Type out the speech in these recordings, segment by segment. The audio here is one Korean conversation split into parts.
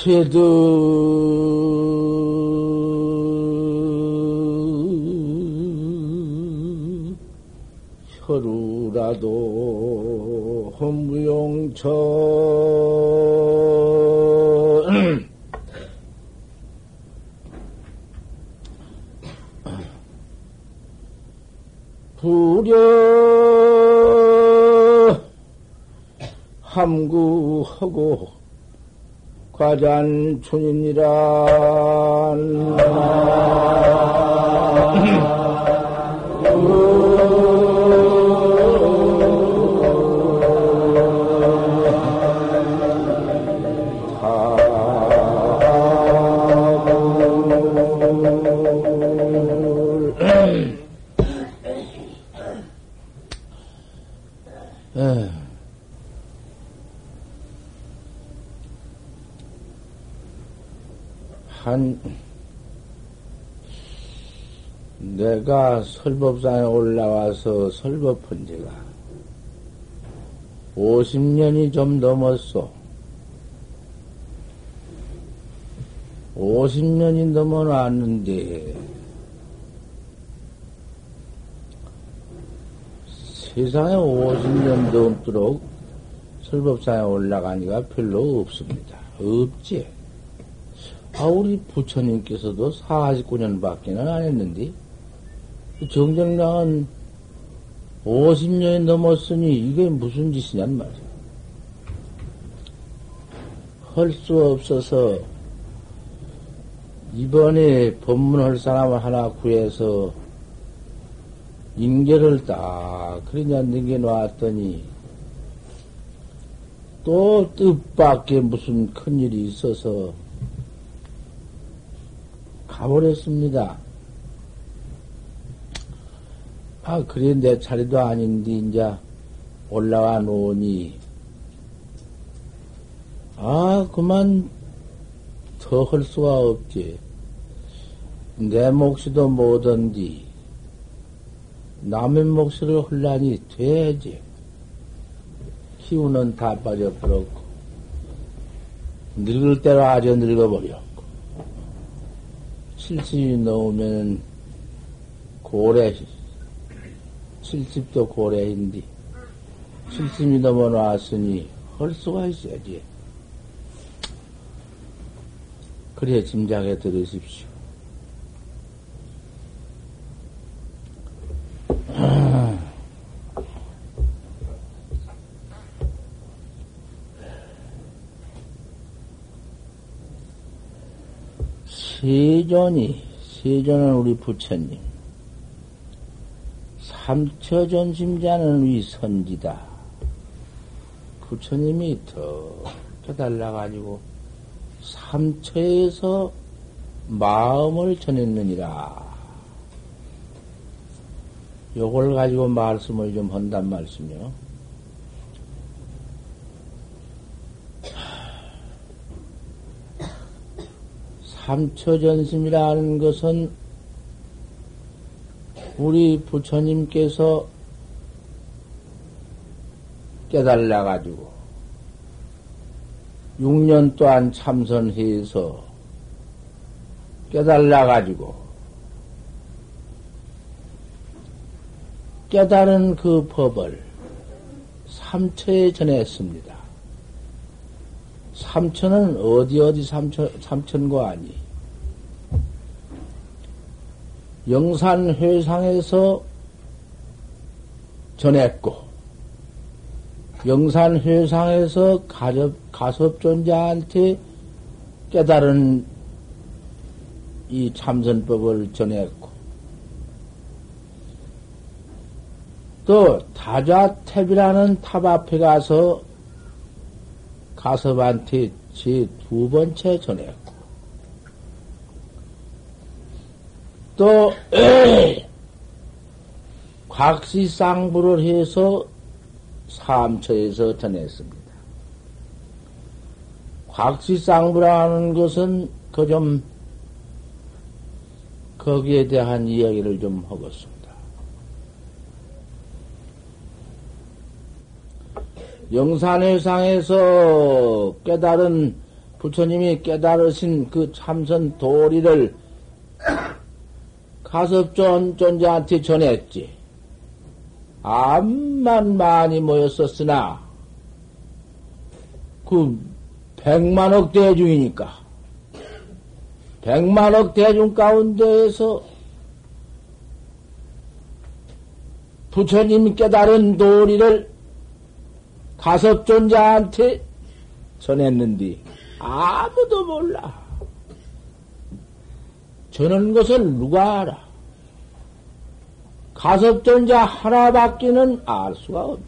세드 혀루라도 헌무용천 부려 함구하고 과잔 춘이니라 내가 설법상에 올라와서 설법한 지가 50년이 좀 넘었어. 50년이 넘어왔는데 세상에 50년 넘도록 설법상에 올라가니까 별로 없습니다. 없지. 아, 우리 부처님께서도 49년밖에는 안 했는데, 정정랑은 50년이 넘었으니 이게 무슨 짓이냔 말이야. 할 수 없어서 이번에 법문할 사람을 하나 구해서 인계를 딱 그러냐 넘겨 놨더니 또 뜻밖에 무슨 큰일이 있어서 가버렸습니다. 아, 그래, 내 차례도 아닌데, 이제 올라와 놓으니, 아, 그만 더 할 수가 없지. 내 몫이도 못한디, 남의 몫을 흘라니 돼야지. 키우는 다 빠져버렸고, 늙을 대로 아주 늙어버렸고, 70이 넘으면 고래, 70도 고래인데, 70이 넘어놨으니 할 수가 있어야지. 그래, 짐작해 들으십시오. 세존이, 세존은 우리 부처님. 삼처전심자는 우리 선지다. 부처님이 더 깨달아가지고 삼처에서 마음을 전했느니라. 요걸 가지고 말씀을 좀 한단 말씀이요. 삼처전심이라는 것은 우리 부처님께서 깨달아가지고 6년 동안 참선해서 깨달아가지고 깨달은 그 법을 삼처에 전했습니다. 삼천은 어디 어디 삼천, 삼천과 아니. 영산 회상에서 전했고, 영산 회상에서 가섭, 가섭존자한테 깨달은 이 참선법을 전했고, 또 다자탑이라는 탑 앞에 가서 가섭한테 제 두 번째 전했고, 또, 곽시쌍부를 해서 삼처에서 전했습니다. 곽시쌍부라는 것은 그 좀, 거기에 대한 이야기를 좀 하겠습니다. 영산회상에서 깨달은 부처님이 깨달으신 그 참선 도리를 가섭존 존자한테 전했지. 암만 많이 모였었으나, 그 백만억 대중이니까, 백만억 대중 가운데에서 부처님 깨달은 도리를 가섭존자한테 전했는데, 아무도 몰라. 저는 것을 누가 알아? 가섭전자 하나밖에는 알 수가 없네.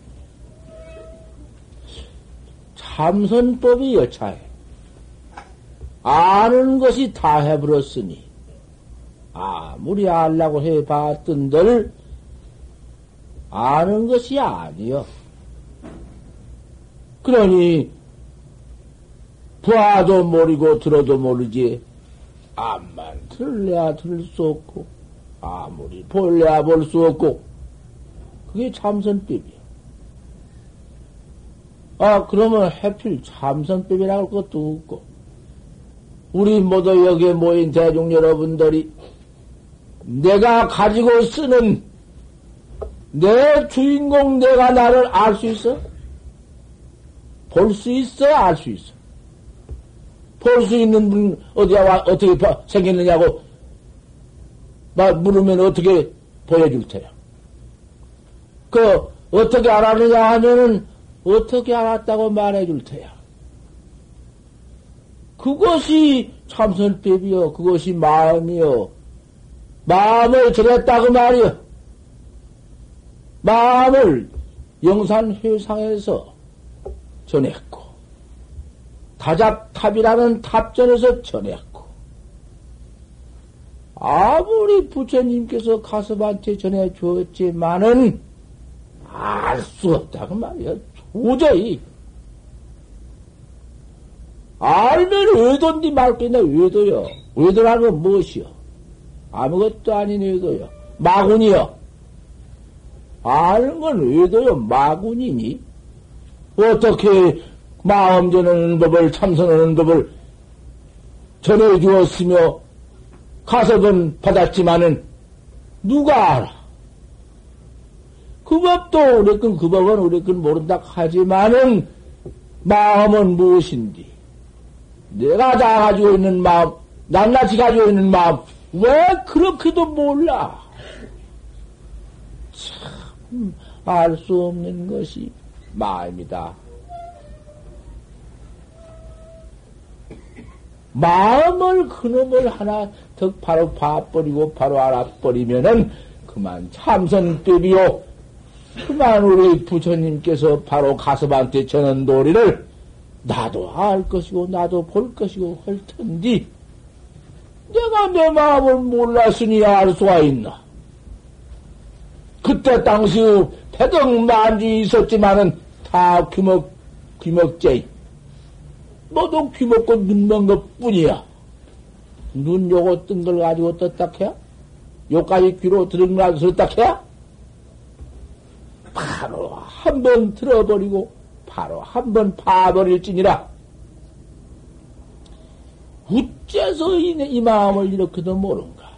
참선법이 여차해. 아는 것이 다 해버렸으니, 아무리 알라고 해봤던들, 아는 것이 아니여. 그러니, 봐도 모르고 들어도 모르지. 암만 들래야 들을 수 없고, 아무리 볼래야 볼 수 없고, 그게 참선법이야. 아, 그러면 해필 참선법이라고 할 것도 없고, 우리 모두 여기에 모인 대중 여러분들이 내가 가지고 쓰는 내 주인공 내가 나를 알 수 있어? 볼 수 있어? 알 수 있어? 볼 수 있는 분 어디야 와 어떻게 생겼느냐고 막 물으면 어떻게 보여줄 테야. 그 어떻게 알았느냐 하면은 어떻게 알았다고 말해줄 테야. 그것이 참선법이요. 그것이 마음이요. 마음을 전했다고 말이요. 마음을 영산회상에서 전했고, 다잡탑이라는 탑전에서 전했고, 아무리 부처님께서 가섭한테 전해 주었지만은, 알 수 없다고 말이야. 도저히. 알면 외도인데 말겠냐, 외도요. 외도라는 건 무엇이요? 아무것도 아닌 외도요. 마군이요. 아는 건 외도요, 마군이니? 어떻게 마음 전하는 법을 참선하는 법을 전해 주었으며 가서은 받았지만은 누가 알아? 그 법도 우리 건그 법은 우리 건 모른다 하지만은 마음은 무엇인지 내가 다 가지고 있는 마음 낱낱이 가지고 있는 마음 왜 그렇게도 몰라? 참 알 수 없는 것이 마음이다. 마음을 그놈을 하나 더 바로 봐버리고 바로 알아버리면은 그만 참선법이요. 그만 우리 부처님께서 바로 가섭한테 전한 도리를 나도 알 것이고 나도 볼 것이고 할 텐디 내가 내 마음을 몰랐으니 알 수가 있나? 그때 당시 대덕만지 있었지만은 다 귀먹 귀먹죄 너도 귀먹고 눈먼 것 뿐이야. 눈 요거 뜬 걸 가지고 떴다 해? 요까지 귀로 들은 걸 가지고 떴다 해? 바로 한 번 들어버리고 바로 한 번 파버릴지니라. 어째서 이, 이 마음을 이렇게도 모른가?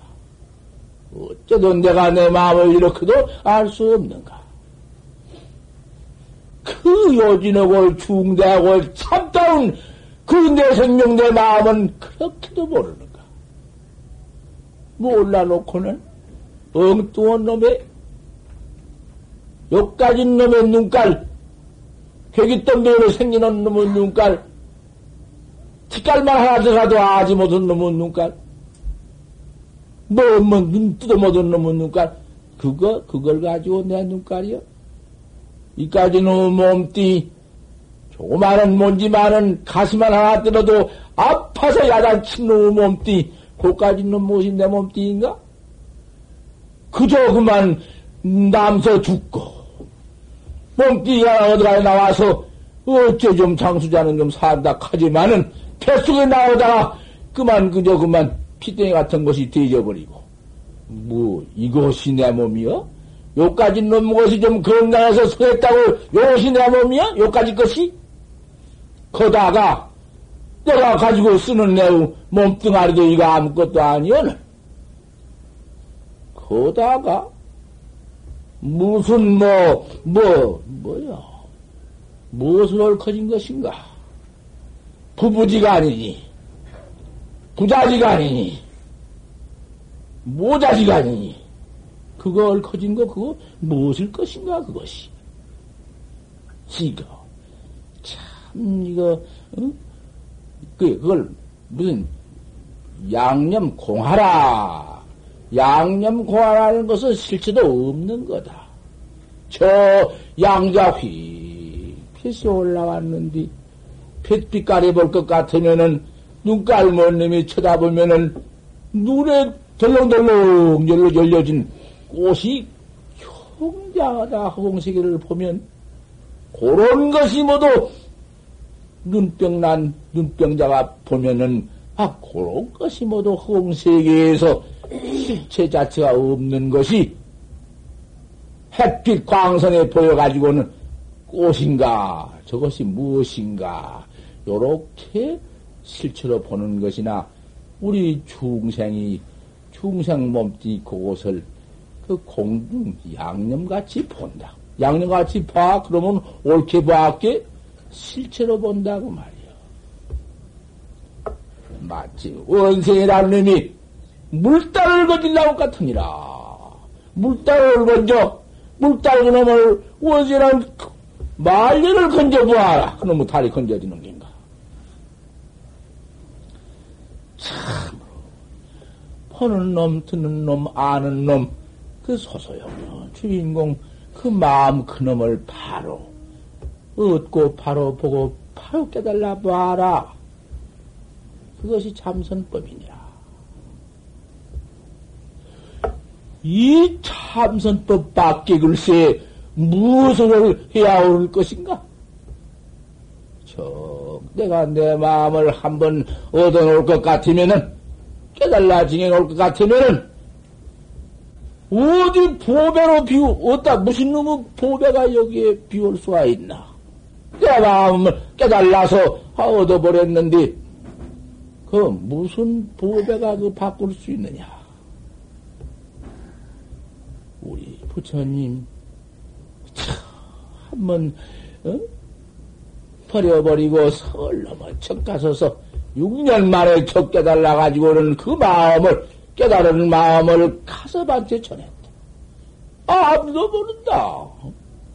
어째도 내가 내 마음을 이렇게도 알 수 없는가? 그 요진하고 중대하고 참다운 그 내 생명, 내 마음은 그렇게도 모르는가? 몰라놓고는 엉뚱한 놈의, 욕가진 놈의 눈깔, 회기덤배로 생기는 놈의 눈깔, 티깔만 하나 들어가도 아지 못한 놈의 눈깔, 뭐, 뭐, 눈 뜯어 못한 놈의 눈깔, 그거, 그걸 가지고 내 눈깔이요? 이까지는 몸띠, 조그마한 뭔지 많은 가슴만 하나 들어도 아파서 야단친 놈의 몸띠, 고까지 놈 무엇이 내 몸띠인가? 그저 그만 남서 죽고, 몸띠가 어디가 나와서 어째 좀 장수자는 좀 산다 하지만은 뱃속에 나오다가 그만 그저 그만 피덩이 같은 것이 되져버리고, 뭐, 이것이 내 몸이여? 요까지 놈 것이 좀 건강해서 서했다고 요것이 내 몸이야? 요까지 것이? 거다가 내가 가지고 쓰는 내 몸뚱아리도 이거 아무것도 아니오는. 거다가 무슨 뭐, 뭐, 뭐야. 무엇을 얽혀진 것인가? 부부지가 아니니, 부자지가 아니니, 모자지가 아니니, 그거 얽혀진 거, 그거 무엇일 것인가, 그것이. 이거. 참, 이거, 응? 그, 그걸, 무슨, 양념 공하라. 양념 공하라는 것은 실체도 없는 거다. 저 양자 휘, 빛이 올라왔는데, 빛빛 가려볼 것 같으면은, 눈깔 먼 놈이 쳐다보면은, 눈에 덜렁덜렁 열려, 열려진 꽃이 형장하다 허공세계를 보면, 그런 것이 모두 눈병 난 눈병자가 보면은 아 그런 것이 모두 허공 세계에서 실체 자체가 없는 것이 햇빛 광선에 보여가지고는 꽃인가 저것이 무엇인가 요렇게 실체로 보는 것이나 우리 중생이 중생 몸띠 그곳을 그 공중 양념같이 본다. 양념같이 봐 그러면 옳게 봐게 실체로 본다고 말이야. 마치 원생이라는 놈이 물달을 거질라고 같으니라. 물달을 건져, 물달 그놈을 원생이라는 말년을 건져보아라. 그놈의 다리 건져지는 겐가. 참, 보는 놈, 듣는 놈, 아는 놈, 그 소소영 주인공, 그 마음 그놈을 바로 얻고 바로 보고 바로 깨달라 봐라. 그것이 참선법이니라. 이 참선법 밖에 글쎄 무엇을 해야 올 것인가? 저 내가 내 마음을 한번 얻어놓을 것 같으면은 깨달라 징해놓을 것 같으면은 어디 보배로 비우 어디다 무슨 놈의 보배가 여기에 비울 수가 있나? 내 마음을 깨달라서 얻어버렸는데, 그 무슨 보배가 그 바꿀 수 있느냐? 우리 부처님, 참, 한번, 어? 버려버리고 서울 넘어 척 가서서 6년 만에 척 깨달아가지고는 그 마음을, 깨달은 마음을 가서반테 전했다. 아무도 모른다.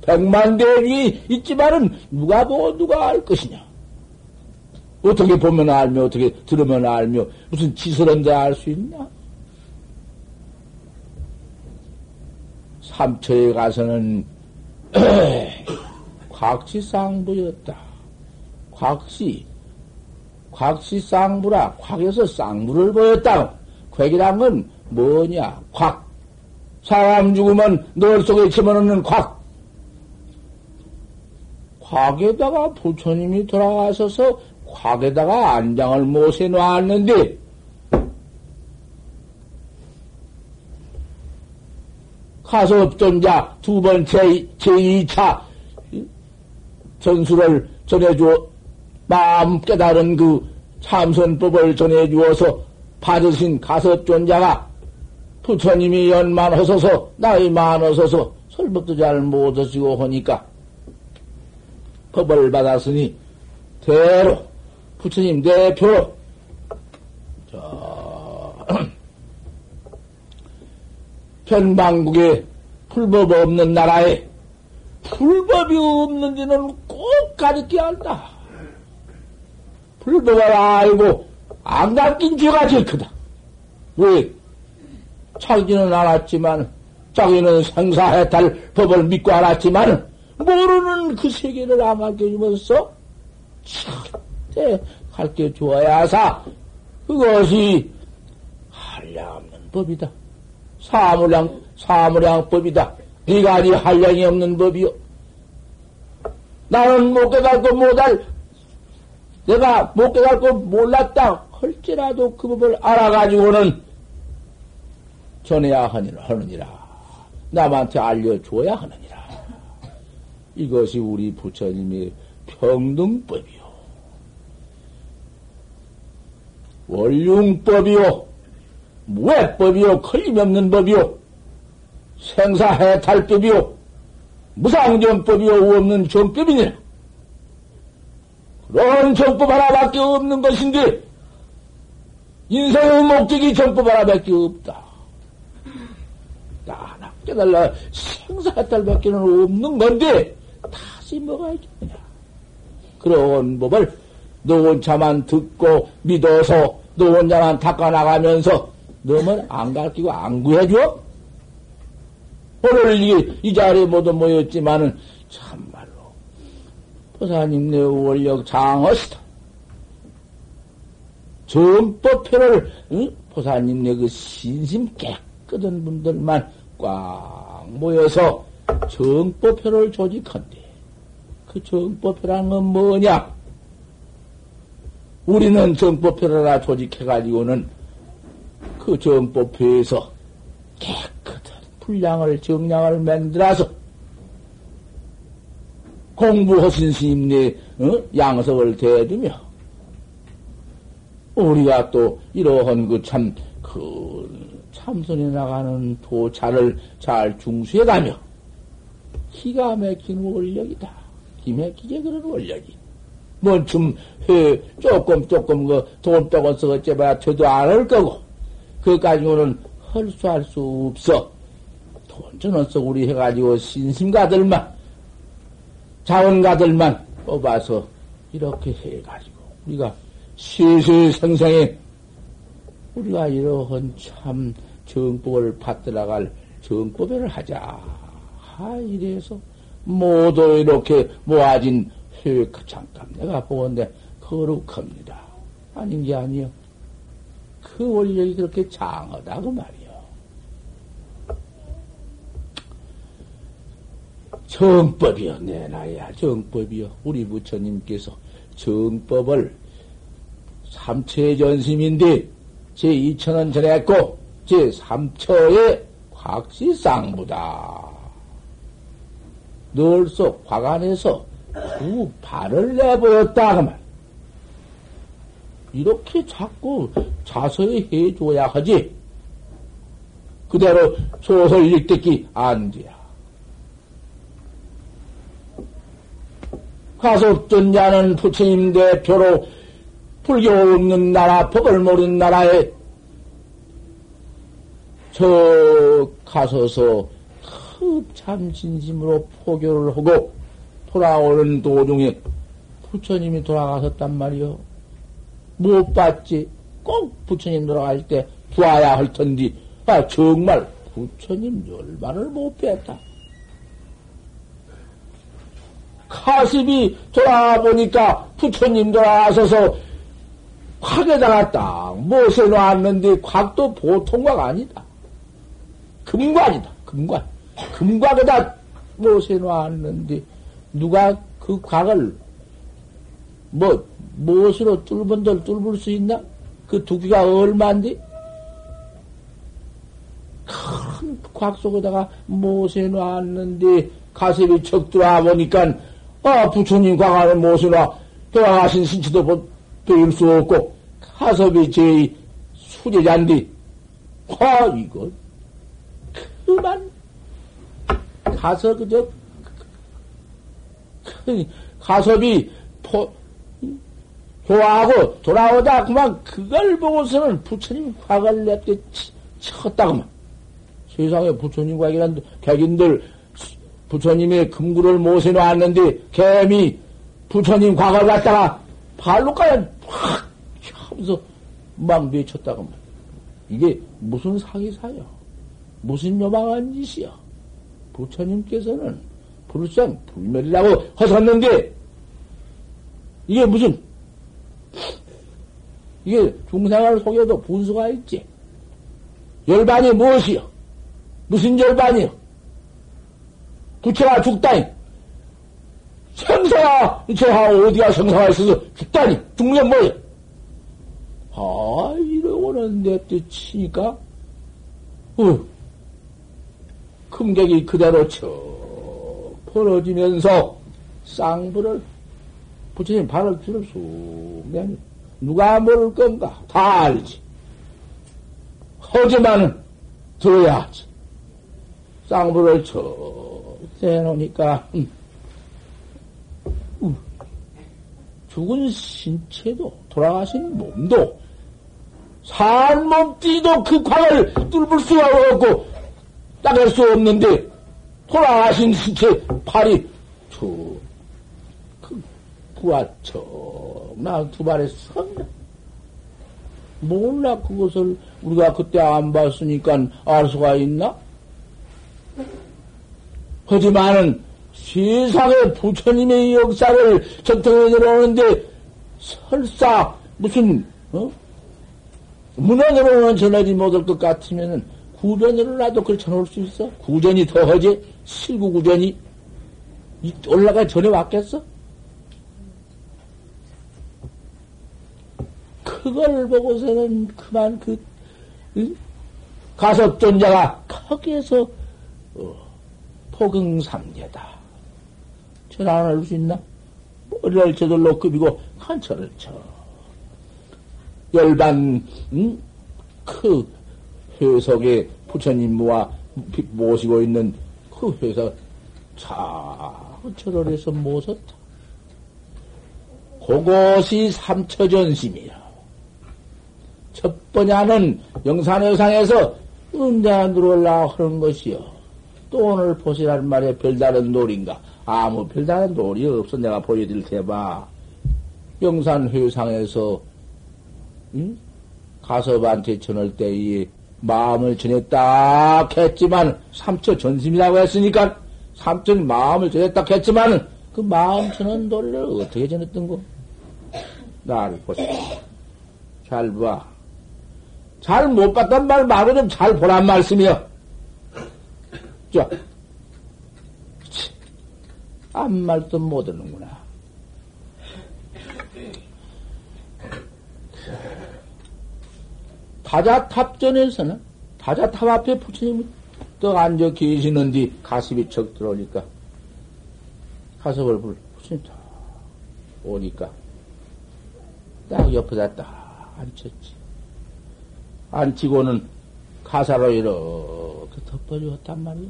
백만 대중이 있지만은 누가 보고 누가 알 것이냐? 어떻게 보면 알며 어떻게 들으면 알며 무슨 지설언제 알수 있나? 삼처에 가서는 곽시쌍부였다. 곽시 곽시쌍부라 곽에서 쌍부를 보였다. 곽이란 건 뭐냐? 곽 사람 죽으면 널 속에 집어넣는 곽 곽에다가 부처님이 돌아가셔서 곽에다가 안장을 못해 놨는데, 가서 업존자 두 번째, 제2차 전수를 전해주어, 마음 깨달은 그 참선법을 전해주어서 받으신 가섭존자가 부처님이 연만하소서, 나이 많으소서, 설법도 잘 못하시고 하니까, 법을 받았으니 대로 부처님 대표로 저 편방국에 풀법 없는 나라에 풀법이 없는 데는 꼭 가르쳐야 한다. 풀법을 알고 안 가르친 죄가 제일 크다. 왜? 자기는 알았지만, 자기는 생사해탈 법을 믿고 알았지만, 모르는 그 세계를 안 가르쳐주면서 절대 가르쳐 주어야 하사 그것이 한량 없는 법이다. 사무량, 사무량법이다. 네가 네 한량이 없는 법이요. 나는 못 깨달고 못할, 내가 못 깨달고 몰랐다. 할지라도 그 법을 알아가지고는 전해야 하느니라. 남한테 알려줘야 하느니라. 이것이 우리 부처님의 평등법이요. 원융법이요, 무해법이요, 걸림없는 법이요, 생사해탈법이요, 무상정법이요, 없는 정법이냐. 그런 정법 하나밖에 없는 것인데, 인생의 목적이 정법 하나밖에 없다. 나나 깨달라 생사해탈밖에는 없는 건데, 다시 있겠느냐. 그런 법을 너 혼자만 듣고 믿어서 너 혼자만 닦아나가면서 너만 안 가르치고 안 구해줘? 오늘 이, 이 자리에 모두 모였지만은 참말로 보사님 내 원력 장어시다. 정법회를 응? 보사님 내 그 신심 깨끗한 분들만 꽉 모여서 정법회를 조직한대. 그 정법회란 건 뭐냐? 우리는 정법회를 하나 조직해가지고는 그 정법회에서 깨끗한 불량을, 정량을 만들어서 공부하신 스님네 어? 양석을 대두며 우리가 또 이러한 그 참, 그 참선에 나가는 도차를 잘 중수해가며 기가 막힌 원력이다. 기막히게 그런 원력이. 뭔좀 회 조금 조금 그돈 빼고 서 어째봐야 저도 안 할 거고 그 가지고는 헐수할 수 없어. 돈 전원서 우리 해가지고 신심가들만 자원가들만 뽑아서 이렇게 해가지고 우리가 시시생생에 우리가 이러한 참 정법을 받들어갈 정법을 하자. 하 이래서 모두 이렇게 모아진 회의 잠깐 내가 보건데 거룩합니다. 아닌 게 아니요. 그 원력이 그렇게 장하다고 말이요. 정법이요. 내놔야 정법이요. 우리 부처님께서 정법을 삼체전심인데 제 2천원 전했고 제 3처에 곽시쌍부다. 늘속 화관에서 두 발을 내보였다 하면 이렇게 자꾸 자서에 해줘야 하지. 그대로 소설 읽듣기 안 돼야. 가섭전 자는 부처님 대표로 불교 없는 나라, 법을 모르는 나라에 저 가서서 참 진심으로 포교를 하고 돌아오는 도중에 부처님이 돌아가셨단 말이요. 못 봤지. 꼭 부처님 돌아갈 때 부어야 할 텐데, 아, 정말 부처님 열반을 못 뺐다. 가슴이 돌아보니까 부처님 돌아가셔서 곽에다가 딱 못에 놨는데 곽도 보통 곽 아니다. 금관이다, 금관. 금곽에다 놨는데 누가 그 곽을 뭐 무엇으로 뚫은들 뚫을 수 있나? 그 두기가 얼마인데? 큰 곽 속에다가 놨는데 가슴이 척 들어와 보니까 아 부처님 곽안에 못에 놔 돌아가신 신치도 배울 수 없고 가섭이 제 수제자인데 화 이거 그만 가서 그저 가섭이 포, 좋아하고 돌아오다 그만 그걸 보고서는 부처님 과거를 내게 쳤다고만. 세상에 부처님 과기란 객인들 부처님의 금구를 못해 놨는데 개미 부처님 과거를 갖다가 발로까지 확 하면서 막 내쳤다고만. 이게 무슨 사기사요 무슨 요망한 짓이야 부처님께서는 불상 불멸이라고 하셨는데 이게 무슨 이게 중생을 속여도 분수가 있지. 열반이 무엇이요? 무슨 열반이요? 부처가 죽다니. 생사가, 저하 어디가 생사가 있어서 죽다니. 죽는 뭐예요? 아, 이러고는 내뜻 치니까, 어, 금객이 그대로 쳐 벌어지면서 쌍불을 부처님 발을 뒤로 쑥 내니 누가 모를 건가? 다 알지. 하지만은 들어야지. 쌍불을 쳐 대놓으니까 음. 음. 죽은 신체도 돌아가신 몸도 산 몸띠도 그 광을 뚫을 수가 없고 따갈 수 없는데 돌아가신 신체 팔이 툭 부하쳐. 나두 발에 섰네. 몰라, 그것을 우리가 그때 안 봤으니까 알 수가 있나? 하지만은 세상에 부처님의 역사를 전통해 내려오는데 설사 무슨, 어? 문헌으로는 전하지 못할 것 같으면은 구전으로라도 그걸 전할 수 있어? 구전이 더 하지? 실구 구전이? 올라가 전에 왔겠어? 그걸 보고서는 그만 그 응? 가섭존자가 거기에서 어, 포경삼계다. 전안 할 수 있나? 머리를 저절로 급이고 한철을 쳐. 열반 응? 그 회석에 부처님 모아 모시고 있는 그 회석 자 절을 해서 모셨다. 그것이 삼처전심이야. 첫 번째는 영산여상에서 언제 안 들어올라 하는 것이요. 또 오늘 보시란 말에 별다른 놀인가? 아무 별다른 놀이 없어. 내가 보여드릴 테봐. 영산회상에서, 응? 가섭한테 전할 때이 마음을 전했다 했지만, 삼처 전심이라고 했으니까, 삼처 마음을 전했다 했지만, 그 마음 전한 놀이를 어떻게 전했던 거? 나를 보세요. 잘 봐. 잘 못 봤단 말 말고 좀 잘 보란 말씀이요. 자, 아무 말도 못 듣는구나. 다자탑전에서는 다자탑 앞에 부처님이 떡 앉아 계시는데 가슴이 척 들어오니까 가섭을 불 부처님 딱 오니까 딱 옆에다 딱 앉혔지. 앉히고는 가사로 이렇게 덮어주었단 말이야.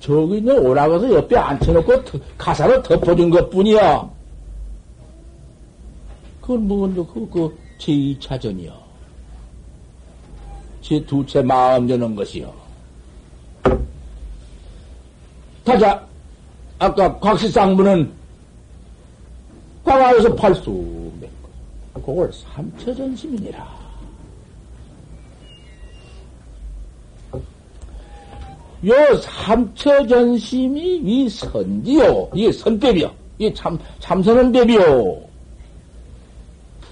저기 있는 오라가서 옆에 앉혀놓고 가사로 덮어준 것 뿐이야. 그건 뭐건데, 그, 그, 제2차전이요. 제 두째 마음 여는 것이요. 타자, 아까 곽시상문은 광화에서 팔수 그걸 삼처전심이니라. 요 삼처전심이 위 선지요. 이게 선법이요. 이게 참, 참선은법이요.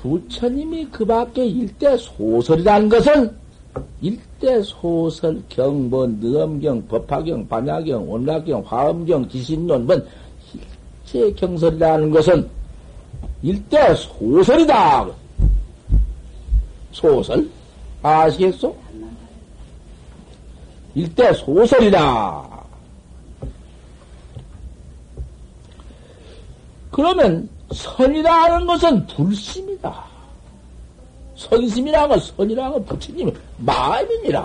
부처님이 그 밖에 일대 소설이란 것은 일대 소설, 경본, 느엄경, 법화경, 반야경, 원락경, 화엄경, 지신론, 뭐, 일체 경설이라는 것은 일대 소설이다. 소설? 아시겠소? 일대 소설이다. 그러면 선이라는 것은 불심이다. 선이라는 건 부처님의 마음이니라.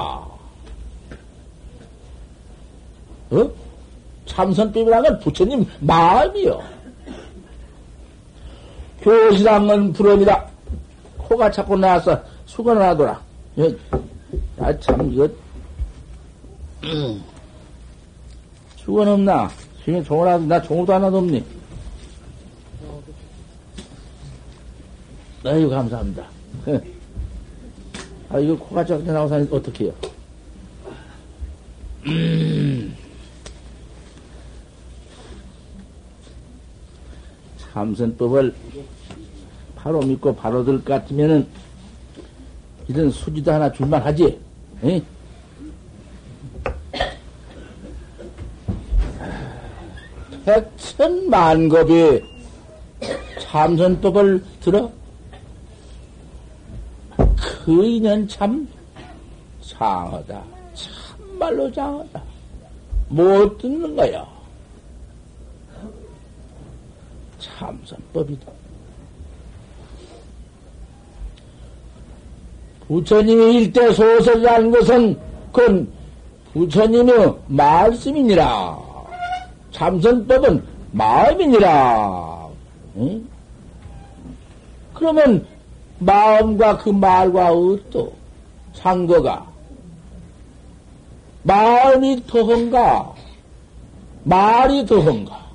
어? 참선법이라는 건 부처님 마음이요. 교시란 건 불언이다. 코가 자꾸 나와서 수건을 하더라. 아, 참, 이거 수건 없나? 지금 종을 하나, 나 종우도 하나도 없니? 아유, 감사합니다. 아, 이거 코가 작게 나와서 어떻게 해요? 참선법을 바로 믿고 바로 들 것 같으면은 이런 수지도 하나 줄만 하지. 에? 백천만겁이 참선법을 들어 그 인연 참 장하다. 참말로 장하다. 못 듣는 거야. 참선법이다. 부처님이 일대 소설이라는 것은 그건 부처님의 말씀이니라. 참선법은 마음이니라. 응? 그러면 마음과 그 말과 어떠 상거가 마음이 더한가 말이 더한가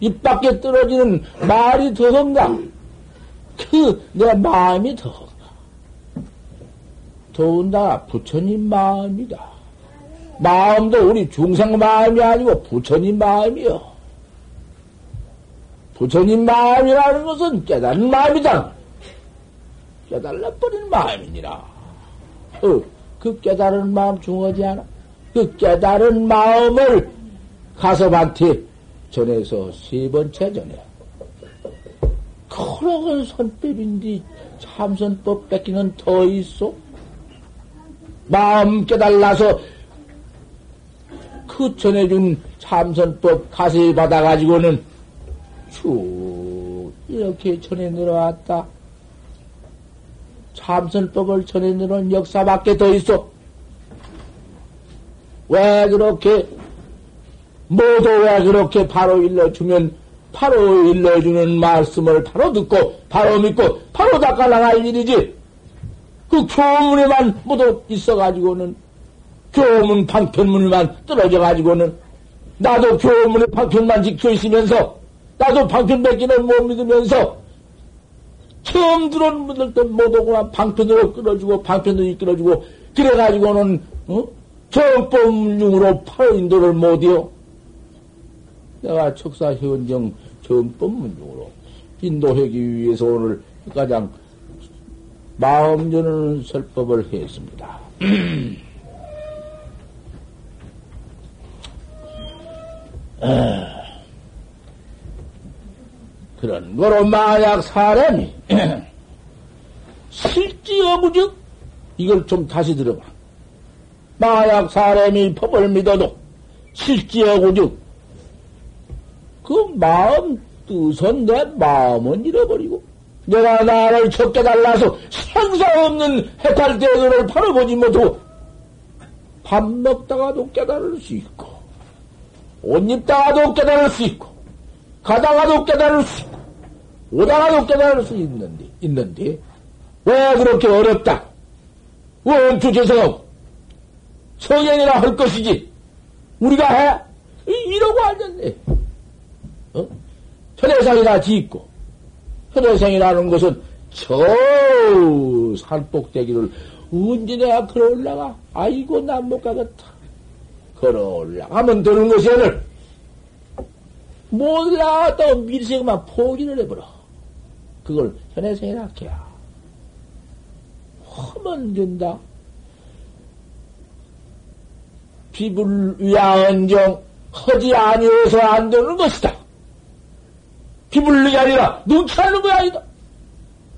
입 밖에 떨어지는 말이 더한가 그 내 마음이 더한가. 더운다 부처님 마음이다. 마음도 우리 중생 마음이 아니고 부처님 마음이요. 부처님 마음이라는 것은 깨달은 마음이다 깨달아버린 마음이니라 어, 그 깨달은 마음 중요하지 않아 그 깨달은 마음을 가섭한테 전해서 세 번째 전해. 그러한 선법인데 참선법 뺏기는 더 있어? 마음 깨달라서 그 전해준 참선법 가세 받아가지고는 쭉 이렇게 전해 내려왔다. 참선법을 전해 내려온 역사밖에 더 있어. 왜 그렇게 모두 왜 그렇게 바로 일러주면 바로 일러주는 말씀을 바로 듣고 바로 믿고 바로 닦아나갈 일이지 그 교문에만 모두 있어가지고는 교문 방편문만 떨어져가지고는 나도 교문의 방편만 지켜 있으면서 나도 방편 맺기는 못 믿으면서 처음 들어온 분들도 못 오고만 방편으로 끌어주고 방편으로 이끌어주고 그래가지고는 어? 정법문중으로 바로 인도를 못이요. 내가 척사현정 정법문중으로 인도하기 위해서 오늘 가장 마음 전하는 설법을 했습니다. 그런 거로 만약 사람이 실지어부즉? 이걸 좀 다시 들어봐. 만약 사람이 법을 믿어도 실지어부즉? 그 마음 뜻은 내 마음은 잃어버리고 내가 나를 적게 달라서 생사 없는 해탈대도를 바로 보지 못하고 밥 먹다가도 깨달을 수 있고 옷 입다가도 깨달을 수 있고 가다가도 깨달을 수 오다가도 깨달을 수 있는데 있는데 왜 그렇게 어렵다? 원투 재성하고 성행이라 할 것이지 우리가 해 이러고 앉았네. 어? 현해상이나 짓고 현해상이라는 것은 저 산꼭대기를 언제 내가 걸어 올라가? 아이고 난 못 가겠다. 걸어 올라가면 되는 것이 오늘 못 올라갔다고 밀생만 포기를 해버려. 그걸 현해생이라 해야. 하면 된다. 비불위안정 허지 아니어서 안 되는 것이다. 비불리이 아니라 능치하는 거 아니다.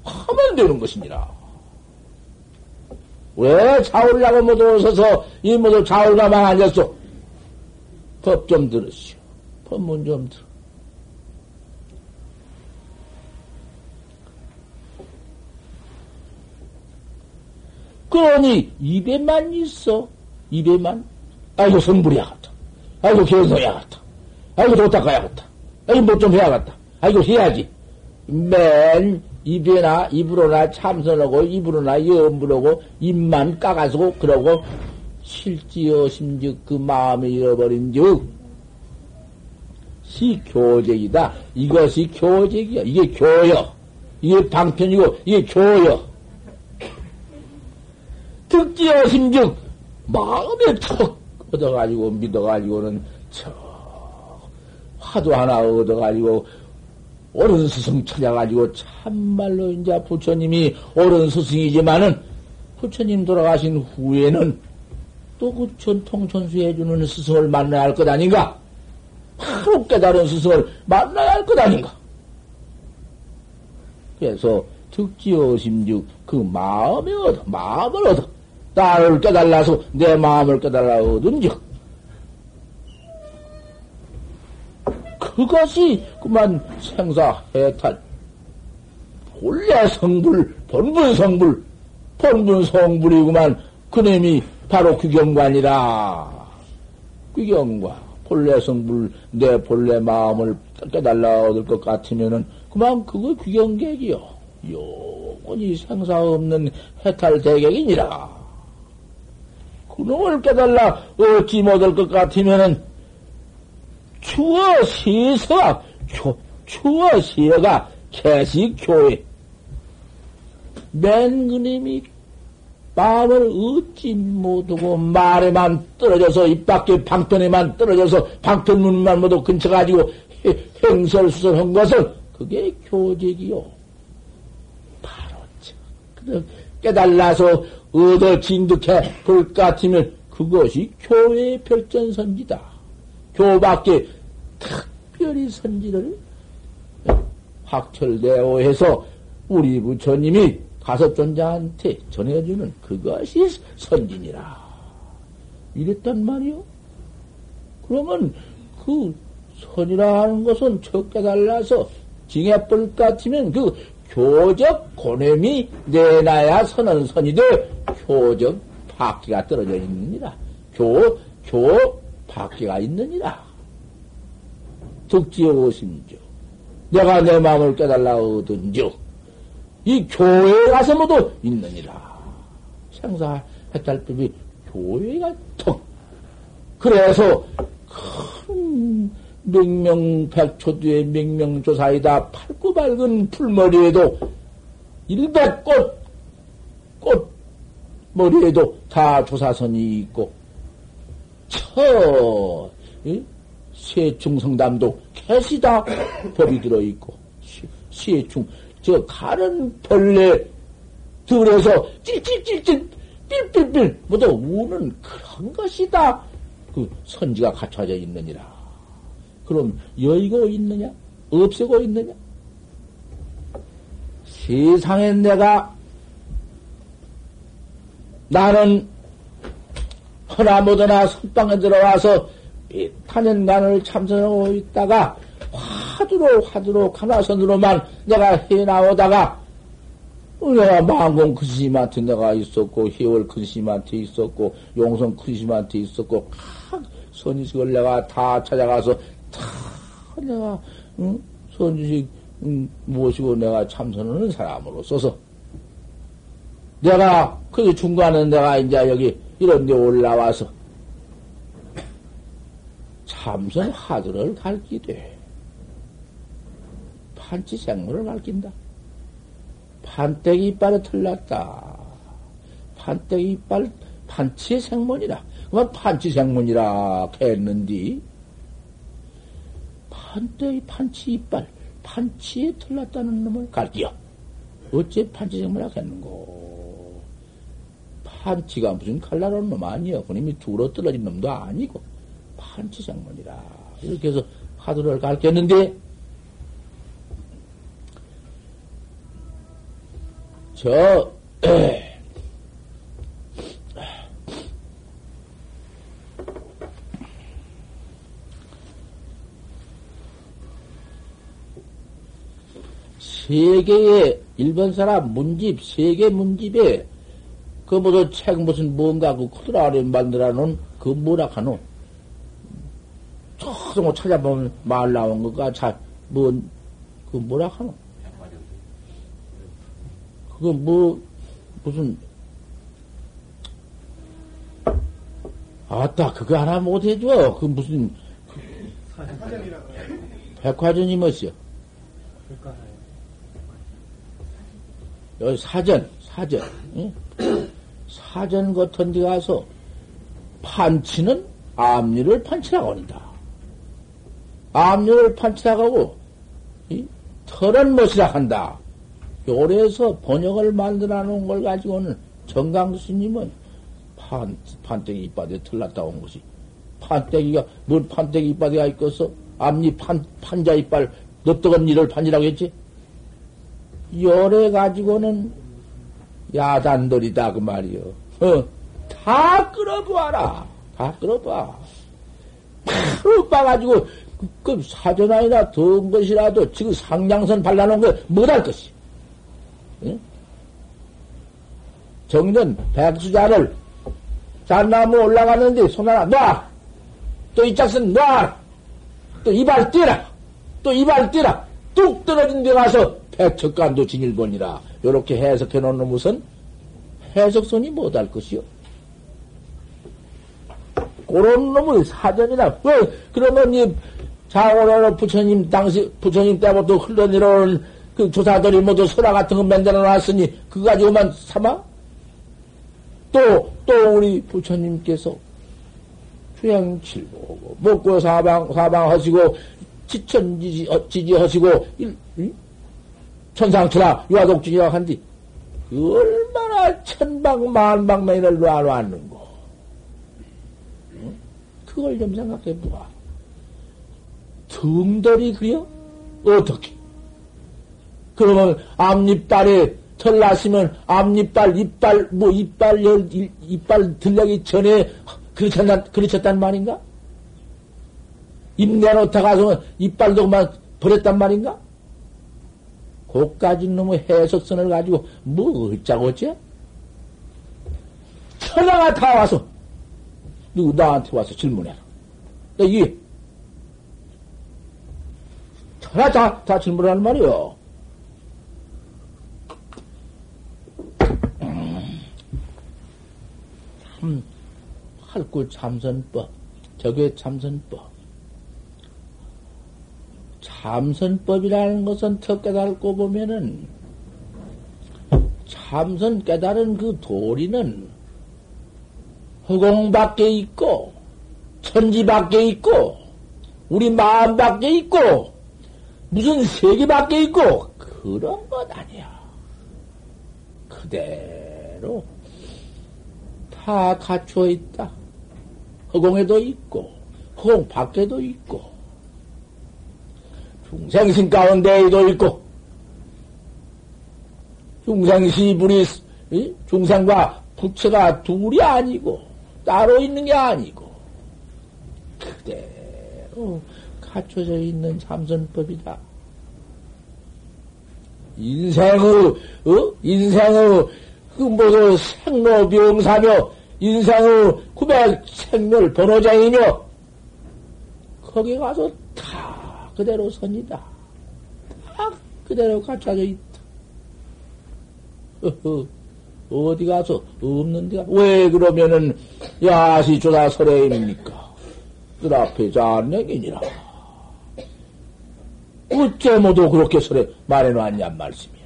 하면 되는 것입니다. 왜 자올라고 못 오셔서 이 모두 자올가만 앉았어? 법좀 들으시오. 법문 좀 들어. 그러니 입에만 있어. 입에만. 아이고 성불이야같다. 아이고 견성이야같다. 아이고 도닦아야겠다. 아이고 뭐 좀 해야겠다. 아이고 해야지. 맨 입에나 입으로나 참선하고 입으로나 염불하고 입만 까가지고 그러고 실지어 심즉 그 마음을 잃어버린 즉 시 교적이다. 이것이 교적이야. 이게 교여. 이게 방편이고 이게 교여. 특지어 심즉 마음에 턱 얻어가지고 믿어가지고는 저 화두 하나 얻어가지고 옳은 스승 찾아가지고 참말로 이제 부처님이 옳은 스승이지만은 부처님 돌아가신 후에는 또 그 전통 전수해주는 스승을 만나야 할 것 아닌가? 바로 깨달은 스승을 만나야 할 것 아닌가? 그래서 특지어 심즉 그 마음에 얻어, 마음을 얻어. 나를 깨달라서 내 마음을 깨달라 얻은즉 그것이 그만 생사 해탈 본래 성불 본분 성불 본분 성불이구만. 그놈이 바로 규경관이라. 규경관. 본래 성불, 내 본래 마음을 깨달라 얻을 것 같으면은, 그만 그거 규경객이요. 영원히 생사 없는 해탈 대객이니라. 그놈을 깨달라 얻지 못할 것 같으면은, 추워 시서가, 추워 시어가 개식 교회. 맨 그님이 마음을 얻지 못하고 말에만 떨어져서 입 밖에 방편에만 떨어져서 방편 문만 모두 근처 가지고 행설수설한 것은 그게 교직이요. 바로 그 깨달라서 얻어 진득해 볼 것 같으면 그것이 교회의 별전 선지다. 교밖에 특별히 선지를 확철대오 해서 우리 부처님이 가섭 존자한테 전해주는 그것이 선진이라. 이랬단 말이요. 그러면 그 선이라 하는 것은 척 깨달라서 징해볼 것 같으면 그 교적 고냄이 내놔야 선은 선이 돼 교적 바퀴가 떨어져 있느니라. 교, 교 바퀴가 있느니라. 득지어 오심죠. 내가 내 마음을 깨달라 얻은즉 이 교회에 가서 모두 있느니라. 생사 해탈법이 교회가 턱. 그래서 큰 명명백초두의 명명조사이다. 밝고 밝은 풀머리에도 일백꽃 꽃 머리에도 다 조사선이 있고 처 세충성담도 개시다 법이 들어 있고 세충 저 가는 벌레 들에서 찔찔찔찔 삘삘삘 모두 우는 그런 것이다. 그 선지가 갖춰져 있느니라. 그럼 여의고 있느냐? 없애고 있느냐? 세상에 내가 나는 허나 뭐더나 선방에 들어와서 탄연간을 참선하고 있다가 화두로 화두로 가나선으로만 내가 해나오다가 내가 망공 큰 스님한테 내가 있었고 희월 큰 스님한테 있었고 용성 큰 스님한테 있었고 각 선지식을 내가 다 찾아가서 다 내가 응? 선지식 응, 모시고 내가 참선하는 사람으로서서 내가 그 중간에 내가 이제 여기 이런 데 올라와서 참선 화두를 가르치되 판치 생물을 가르친다. 판때기 이빨에 틀렸다. 판때기 이빨, 판치의 생문이라. 그건 판치 생문이라 했는디. 판때기, 판치 이빨, 판치에 틀렸다는 놈을 가르치어. 어째 판치 생문이라 했는고. 판치가 무슨 칼날한 놈 아니여. 그놈이 두로 떨어진 놈도 아니고. 판치 생문이라. 이렇게 해서 화두를 가르쳤는데, 저, 세계의 일본 사람 문집, 세계 문집에 그 모두 책 무슨 뭔가 그 코드라를 만들어 놓은 그 뭐라 하노? 처음 찾아보면 말 나온 거가 자, 뭔, 그 뭐라 하노? 그거 뭐, 무슨, 아따, 그거 하나 못 해줘. 그 무슨, 백화점이 뭐시여? 여기 사전, 사전, 응? 사전 같은 데 가서 판치는 앞니를 판치라고 한다. 앞니를 판치라고 하고, 털은 무엇이라 한다. 요래서 번역을 만들어 놓은 걸 가지고는 정강 스님은 판, 판때기 이빨에 틀렸다 온 것이. 판때기가, 뭘 판때기 이빨이가 있겠어? 앞니 판, 판자 이빨, 넙떡은 니를 판이라고 했지? 요래 가지고는 야단돌이다, 그 말이요. 어, 다 끌어보아라. 다 끌어봐. 바로 빠가지고, 그, 그 사전아이나 더운 것이라도 지금 상냥선 발라놓은 거 못할 것이. 정전 백수자를 잣나무 올라가는데 손 하나 놔! 또 이 짝선 놔! 또 이발 뛰라! 또 이발 뛰라! 뚝 떨어진 데 가서 백척간도 진일본이라. 요렇게 해석해 놓는 무슨 해석선이 못할 것이요. 그런 놈의 사전이라. 왜, 그러면 이 장원하는 부처님, 당시, 부처님 때부터 흘러내려오는 그 조사들이 모두 설화 같은 거 만들어 놨으니, 그거 가지고만 삼아? 또, 또 우리 부처님께서 주행칠보고, 먹고 사방, 사방하시고, 지천지지, 어, 지지하시고, 일, 일? 천상천하, 유아독지지라 한디, 얼마나 천방, 만방만을 놔놨는고. 그걸 좀 생각해 보아. 등돌이 그려? 어떻게? 그러면 앞니빨에 털 나시면 앞니빨, 이빨, 뭐 이빨, 열, 이빨 들려기 전에 그르쳤단, 그르쳤단 말인가? 입 내놓다 가서 이빨도 그만 버렸단 말인가? 고까지 놈의 해석선을 가지고 뭐 어쩌고 어째? 천하가 다 와서 누구 나한테 와서 질문해라. 나 이게 천하 다, 다 질문하는 말이요. 참, 할구 참선법, 저게 참선법. 참선법이라는 것은 더 깨달고 보면은, 참선 깨달은 그 도리는 허공 밖에 있고, 천지 밖에 있고, 우리 마음 밖에 있고, 무슨 세계 밖에 있고, 그런 것 아니야. 그대로 다 갖춰 있다. 허공에도 있고, 허공 밖에도 있고, 중생신 가운데에도 있고, 중생시 불이, 중생과 부처가 둘이 아니고, 따로 있는 게 아니고, 그대로 갖춰져 있는 참선법이다. 인생의, 어? 인생의, 그, 뭐그 생로병사며, 인생의 구백 생멸 번호장이며, 거기 가서 다 그대로 선이다. 다 그대로 갖춰져 있다. 어디 가서 없는데 왜 그러면은 야시 조사 설해입니까? 그 앞에 잔내기니라. 어째 모두 그렇게 설해 말해놨냔 말씀이야.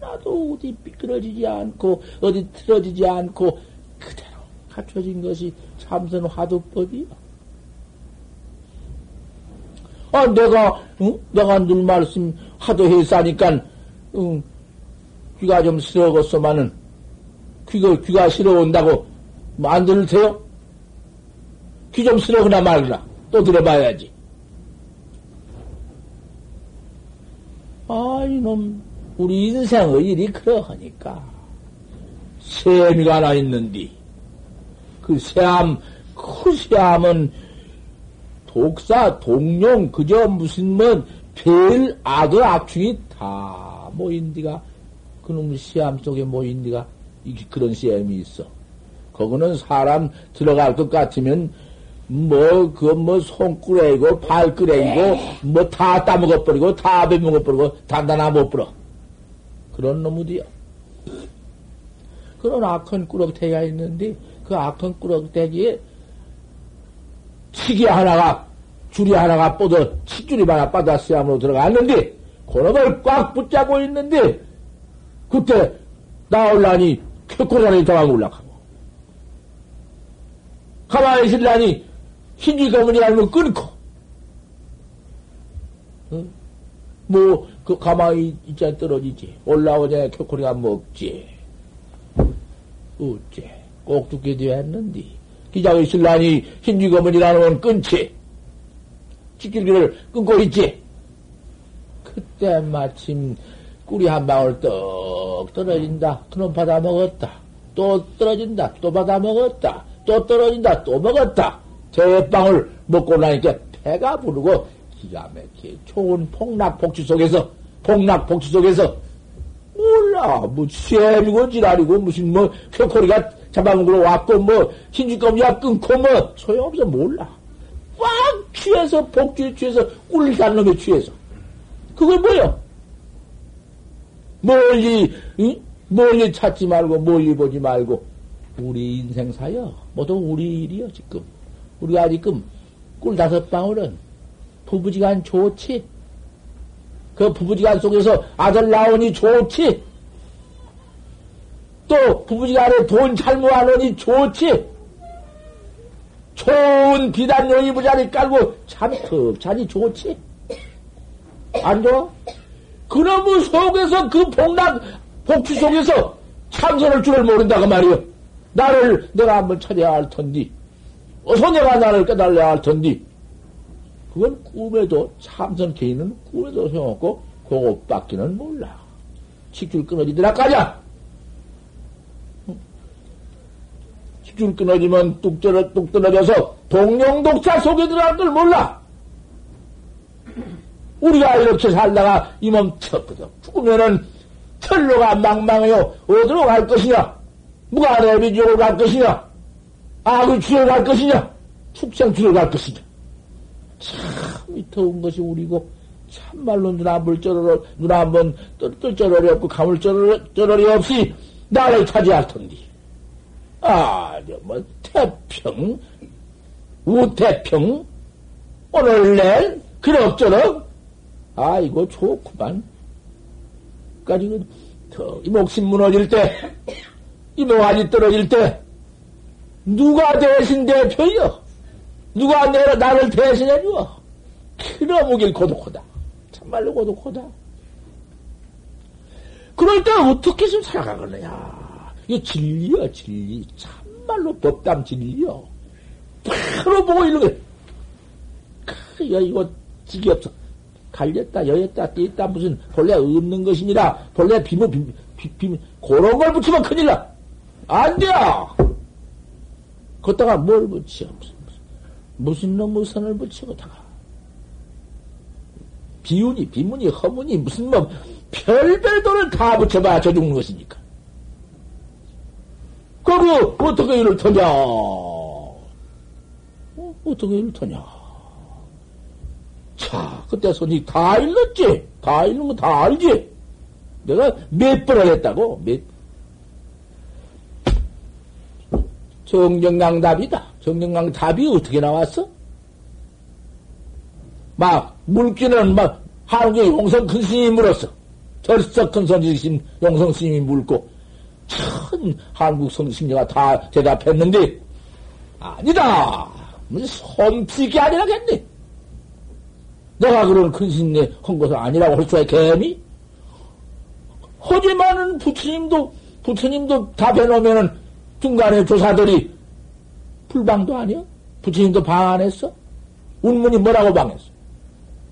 하나도 어디 삐뚤어지지 않고 어디 틀어지지 않고 그대로 갖춰진 것이 참선 화두법이야. 아, 내가, 응? 내가 늘 말씀 하도 했사니까, 응, 귀가 좀 싫어겠소만은, 귀가, 귀가 싫어온다고 안 들을 테요? 귀 좀 싫어거나 말거나, 또 들어봐야지. 아, 이놈, 우리 인생의 일이 그러하니까. 세미가 하나 있는디, 그 세암, 그 세암은 독사, 동룡, 그저 무슨 뭐, 별 악의 악충이 다 모인디가, 그놈 시암 속에 모인디가, 그런 시암이 있어. 거기는 사람 들어갈 것 같으면, 뭐, 그, 뭐, 손끄레이고, 발끄레이고, 뭐, 다 따먹어버리고, 다 베먹어버리고, 단단하 못 불어. 그런 놈이디요. 그런 악한 꾸럭대기가 있는데, 그 악한 꾸럭대기에 치기 하나가, 줄이 하나가 뻗어, 치줄이 하나 빠다 시암으로 들어갔는데, 그놈을 꽉 붙잡고 있는데, 그때 나올라니, 쾌코라니 도망 올라가고. 가만히 있으려니, 흰지 거문이 아니면 끊고. 응? 뭐, 그 가만히 있자 떨어지지. 올라오자 켜코리가 먹지. 어째, 꼭 죽게 되었는디. 기장이 있을라니 흰지 거문이라는 건 끊지. 지킬기를 끊고 있지. 그때 마침 꿀이 한 방울 떡 떨어진다. 그놈 받아 먹었다. 또 떨어진다. 또 받아 먹었다. 또 떨어진다. 또 먹었다. 대빵을 먹고 나니까 배가 부르고 기가 막히게 좋은 폭락 폭주 속에서 폭락폭주 속에서 몰라. 뭐, 쇠비고 지랄이고, 무슨 뭐, 쾌코리가 잡아먹으러 왔고, 뭐, 흰주검이야 끊고, 뭐, 소용없어, 몰라. 꽉 취해서, 복주에 취해서, 꿀산 놈에 취해서. 그걸 뭐야? 멀리, 응? 멀리 찾지 말고, 멀리 보지 말고, 우리 인생사여. 모두 우리 일이여, 지금. 우리가 지금, 꿀 다섯 방울은, 부부지간 좋지? 그 부부지간 속에서 아들 나오니 좋지? 또 부부지간에 돈 잘모하느니 좋지? 좋은 비단용이 부자리 깔고 참 덥자니 좋지? 안 좋아? 그놈의 속에서 그 복락, 복취 속에서 참선할 줄을 모른다고 말이요. 나를 내가 한번 찾아야 할 텐디. 어서 내가 나를 깨달아야 할 텐디. 그건 꿈에도 참선 개인은 꿈에도 소용없고 그것밖에는 몰라. 식줄 끊어지더라 까자. 식줄 끊어지면 뚝 떨어 뚝 떨어져서 동룡독자 속에 들어갈 걸 몰라. 우리가 이렇게 살다가 이몸 쳤거든. 죽으면은 철로가 망망해요. 어디로 갈 것이냐? 무가내비 지옥을 갈 것이냐? 악의 주에 갈 것이냐? 축생 주에 갈 것이냐? 참 더운 것이 우리고 참말로 눈 한번 쩌러러 눈 한번 뜰뜰 쩌러리 없고 감을 쩌러리, 쩌러리 없이 나를 차지할 텐데 아뭐 태평 우태평 오늘 낼 그럭저럭 아이고 좋구만. 까지 이 목심 무너질 때이 묘가지 떨어질 때 누가 대신 대표여 누가 내가 나를 대신해 줘? 그놈무길 고독하다. 참말로 고독하다. 그럴 때 어떻게 좀 살아가겠느냐? 이거 진리야, 진리. 참말로 법담 진리요. 바로 보고 이런 거. 야, 이거 지겹어. 갈렸다, 여였다, 떼었다, 무슨, 본래 없는 것이니라, 본래 비무, 비, 비, 비, 그런 걸 붙이면 큰일 나. 안 돼! 걷다가 뭘 붙여? 무슨. 무슨 놈의 선을 붙이고다가 비운이, 비문이, 허문이, 무슨 뭐, 별별 돈을 다 붙여봐야 저 죽는 것이니까. 그거 어떻게 이를 터냐? 어? 어떻게 이를 터냐? 자, 그때 손이 다 일렀지? 다 일른 거다 알지? 내가 몇 번을 했다고? 몇, 정정강답이다. 정정강답이 어떻게 나왔어? 막, 물기는 막, 한국의 용성 큰 스님이 물었어. 절석 큰 선지심 용성 스님이 물고, 천 한국 성심녀가 다 대답했는데, 아니다! 무슨 손픽이 아니라겠네. 내가 그런 큰 스님네 한 것은 아니라고 할 수가 개미? 하지만은 부처님도, 부처님도 답해놓으면은 중간에 조사들이 불방도 아니야? 부처님도 방 안 했어? 운문이 뭐라고 방했어?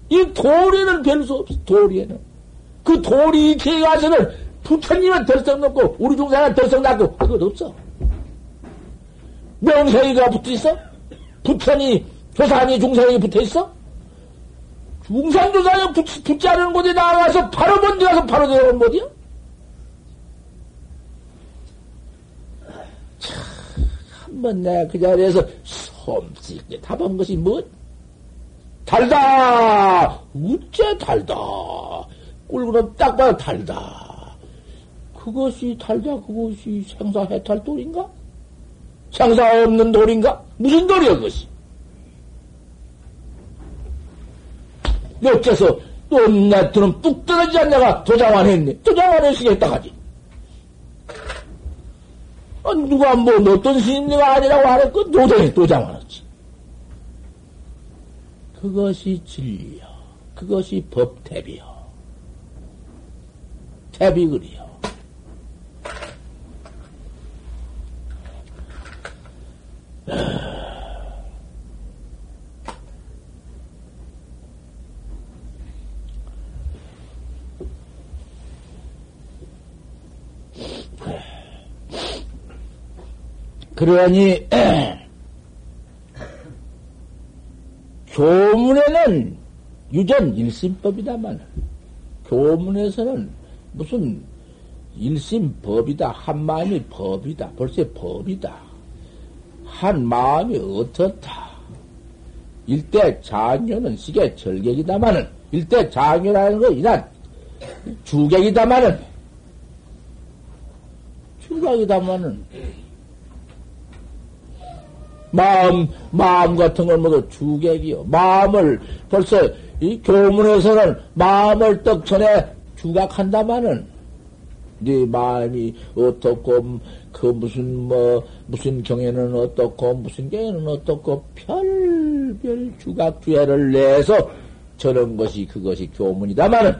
이 도리는 별 수 없어, 도리에는. 그 도리 이체에 가서는 부처님은 덜썩 높고, 우리 중생은 덜썩 낮고, 그것 없어. 명생이가 붙어 있어? 부처니, 조사니, 중생이 붙어 있어? 중상 조사니 붙, 붙지 않은 곳에 나와서 바로 먼저 가서 바로 들어온 곳이야? 한번 내가 그 자리에서 솜씨있게 답한 것이 뭐? 달다! 우째 달다! 꿀그릇 딱 봐도 달다. 그것이 달다, 그것이 생사해탈 돌인가? 생사 없는 돌인가? 무슨 돌이야, 그것이? 어째서 또내 돈은 뚝 떨어지지 않냐가 도장 안 했네. 도장 안 했으겠다 하지. 아, 누가 뭐 어떤 스님네가 아니라고 하랬고 도장에 도장하았지. 그것이 진리요. 그것이 법태비요. 태비글이요. 그러니 교문에는 유전 일심법이다만 교문에서는 무슨 일심 법이다. 한 마음이 법이다. 벌써 법이다. 한 마음이 어떻다. 일대 장녀는 시계 절객이다마는 일대 장녀라는 거 이란 주객이다마는 주객이다마는 마음 마음 같은 걸 모두 주객이요. 마음을 벌써 이 교문에서는 마음을 떡 전에 주각한다마는 네 마음이 어떻고 그 무슨 뭐 무슨 경에는 어떻고 무슨 경에는 어떻고 별별 주각 주애를 내서 저런 것이 그것이 교문이다마는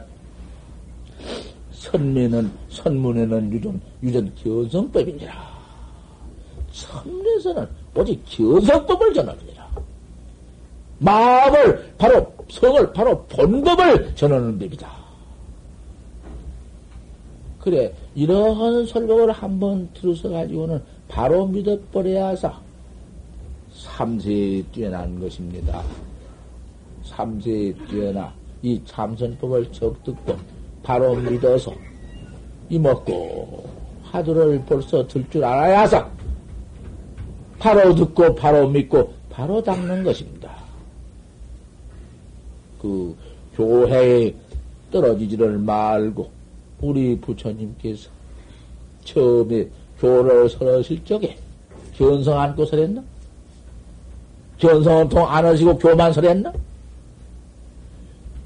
선문에는 선문에는 유전 유전 견성법이니라. 선문에서는 오직 견성법을 전하느니라. 마음을 바로 성을 바로 본법을 전하는 법이다. 그래 이러한 설법을 한번 들어서 가지고는 바로 믿어버려야 사 삼세에 뛰어난 것입니다. 삼세에 뛰어나 이 참선법을 적듣고 바로 믿어서 이먹고 화두를 벌써 들 줄 알아야 사 바로 듣고 바로 믿고 바로 닦는 것입니다. 그 교회에 떨어지지를 말고 우리 부처님께서 처음에 교를 설하실 적에 견성 안고 설했나? 견성은 통안 하시고 교만 설했나?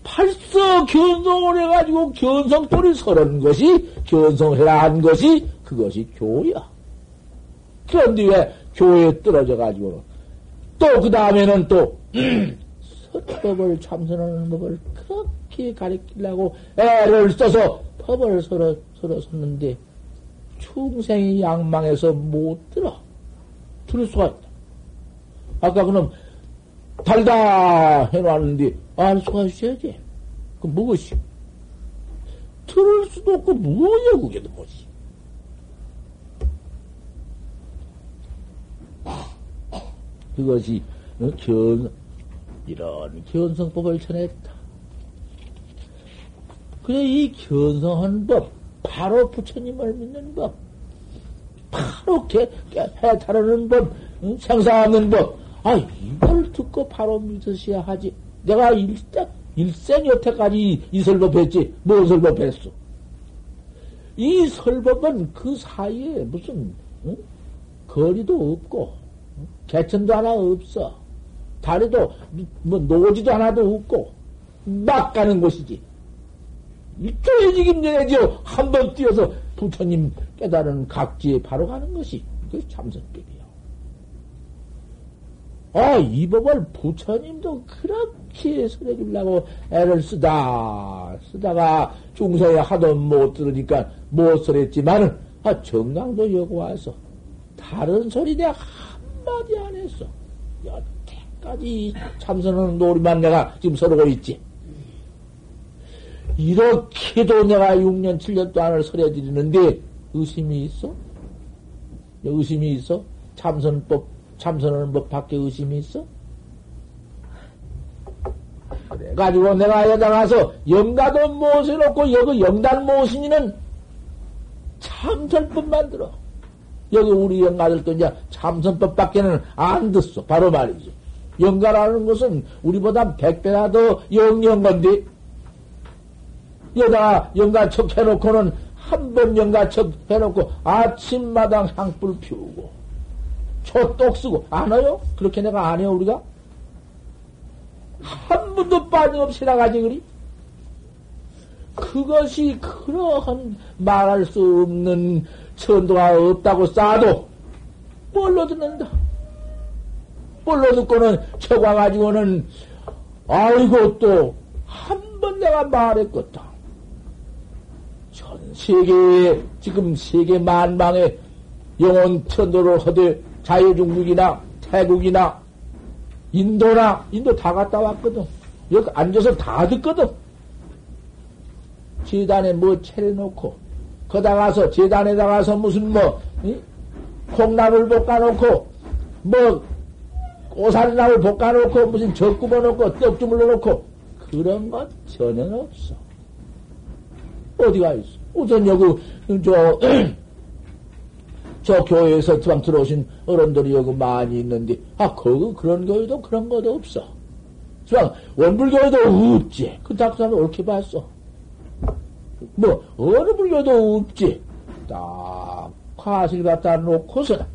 벌써 견성을 해가지고 견성돌이 설은 것이 견성해라 한 것이 그것이 교야. 그런데 왜 교회에 떨어져 가지고 또 그 다음에는 또 서법을 참선하는 법을 그렇게 가리키려고 애를 써서 법을 서로, 서로 섰는데, 충생이 양망에서 못 들어. 들을 수가 있다. 아까 그럼, 달다 해놨는데, 알 수가 있어야지. 그 무엇이? 들을 수도 없고, 뭐야, 그게 뭐지? 그것이, 어, 견, 이런 견성법을 전했다. 그래, 이 견성한 법, 바로 부처님을 믿는 법, 바로 개, 해탈하는 법, 응? 생사하는 법, 아, 이걸 듣고 바로 믿으셔야 하지. 내가 일생, 일생 여태까지 이 설법 했지. 뭔 설법 했어? 이 설법은 그 사이에 무슨, 응? 거리도 없고, 개천도 하나 없어. 다리도, 뭐, 노지도 하나도 없고, 막 가는 곳이지. 일조해지김전해지요. 한 번 뛰어서 부처님 깨달은 각지에 바로 가는 것이 그 참선법이요. 아, 이 법을 부처님도 그렇게 설해 주려고 애를 쓰다, 쓰다가 중생에 하도 못 들으니까 못 설했지만은, 아, 정강도 여고 와서 다른 소리 내가 한마디 안 했어. 여태까지 참선하는 놀이만 내가 지금 서르고 있지. 이렇게도 내가 6년, 7년 동안을 설해드리는데 의심이 있어? 의심이 있어? 참선법, 참선하는 법 밖에 의심이 있어? 그래가지고 내가 여자 가서 영가도 모셔놓고 여기 영단 모신이는 참선법 만들어. 여기 우리 영가들 도 이제 참선법 밖에는 안 듣어. 바로 말이지. 영가라는 것은 우리보다 백배나 더 영영 건데, 여다 영가 척 해놓고는 한 번 영가 척 해놓고 아침마당 향불 피우고 초똑 쓰고 안 해요? 그렇게 내가 안 해요 우리가? 한 번도 빠짐없이 나가지 그리? 그것이 그러한 말할 수 없는 천도가 없다고 싸도 뭘로 듣는다. 뭘로 듣고는 쳐과 가지고는 아이고 또 한 번 내가 말했겠다. 전 세계에, 지금 세계 만방에 영혼 천도를 하되 자유중국이나 태국이나 인도나, 인도 다 갔다 왔거든. 여기 앉아서 다 듣거든. 재단에 뭐 차려놓고, 거다 가서, 재단에다 가서 무슨 뭐, 응? 콩나물 볶아놓고, 뭐, 오살나물 볶아놓고, 무슨 젖 굽어놓고, 떡 주물러놓고, 그런 것 전혀 없어. 어디가 있어? 우선 여기, 저, 저 교회에서 방 들어오신 어른들이 여기 많이 있는데, 아, 거기 그런 교회도 그런 것도 없어. 그냥 원불교회도 없지. 그 닥사는 옳게 봤어. 뭐, 어느 불교도 없지. 딱, 화실 갖다 놓고서는,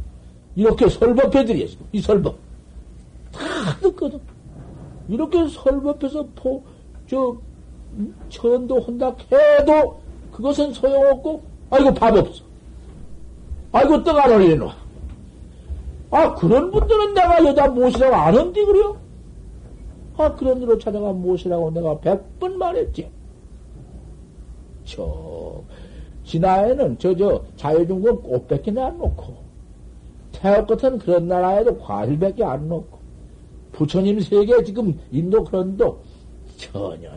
이렇게 설법해드려야지. 이 설법. 다 듣거든. 이렇게 설법해서 포, 저, 천도 혼다 해도 그것은 소용없고, 아이고, 밥 없어. 아이고, 떡 안 올려놔. 아, 그런 분들은 내가 여자 모시라고 아는데, 그래요? 아, 그런 일로 찾아가 모시라고 내가 백 번 말했지. 저, 진화에는 저, 저, 자유중국 꽃밖에 안 놓고, 태국 같은 그런 나라에도 과일밖에 안 놓고, 부처님 세계 지금 인도 그런도 전혀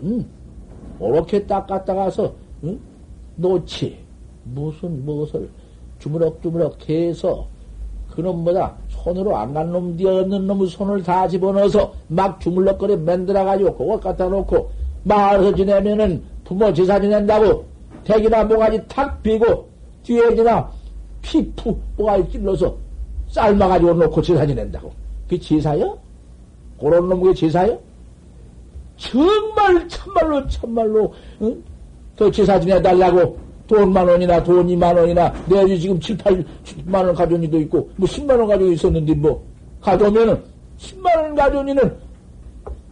오렇게 닦았다가서 응? 놓지 무슨 무엇을 주무럭주무럭 해서 그놈보다 손으로 안 간 놈, 없는 놈의 손을 다 집어넣어서 막 주물럭거려 만들어가지고 그걸 갖다 놓고 마을에서 지내면은 부모 제사 지낸다고 대기나 모가지 탁 비고 뒤에 지나 피푸 모가지 찔러서 삶아가지고 놓고 제사 지낸다고. 그 제사요? 그런 놈의 제사요? 정말 참말로 참말로 응? 더 제사 지내달라고 돈 만 원이나 돈 이만 원이나 내지 지금 7, 8, 10만 원 가져온 이도 있고 뭐 10만 원 가지고 있었는데 뭐 가져오면은 10만 원 가져온 이는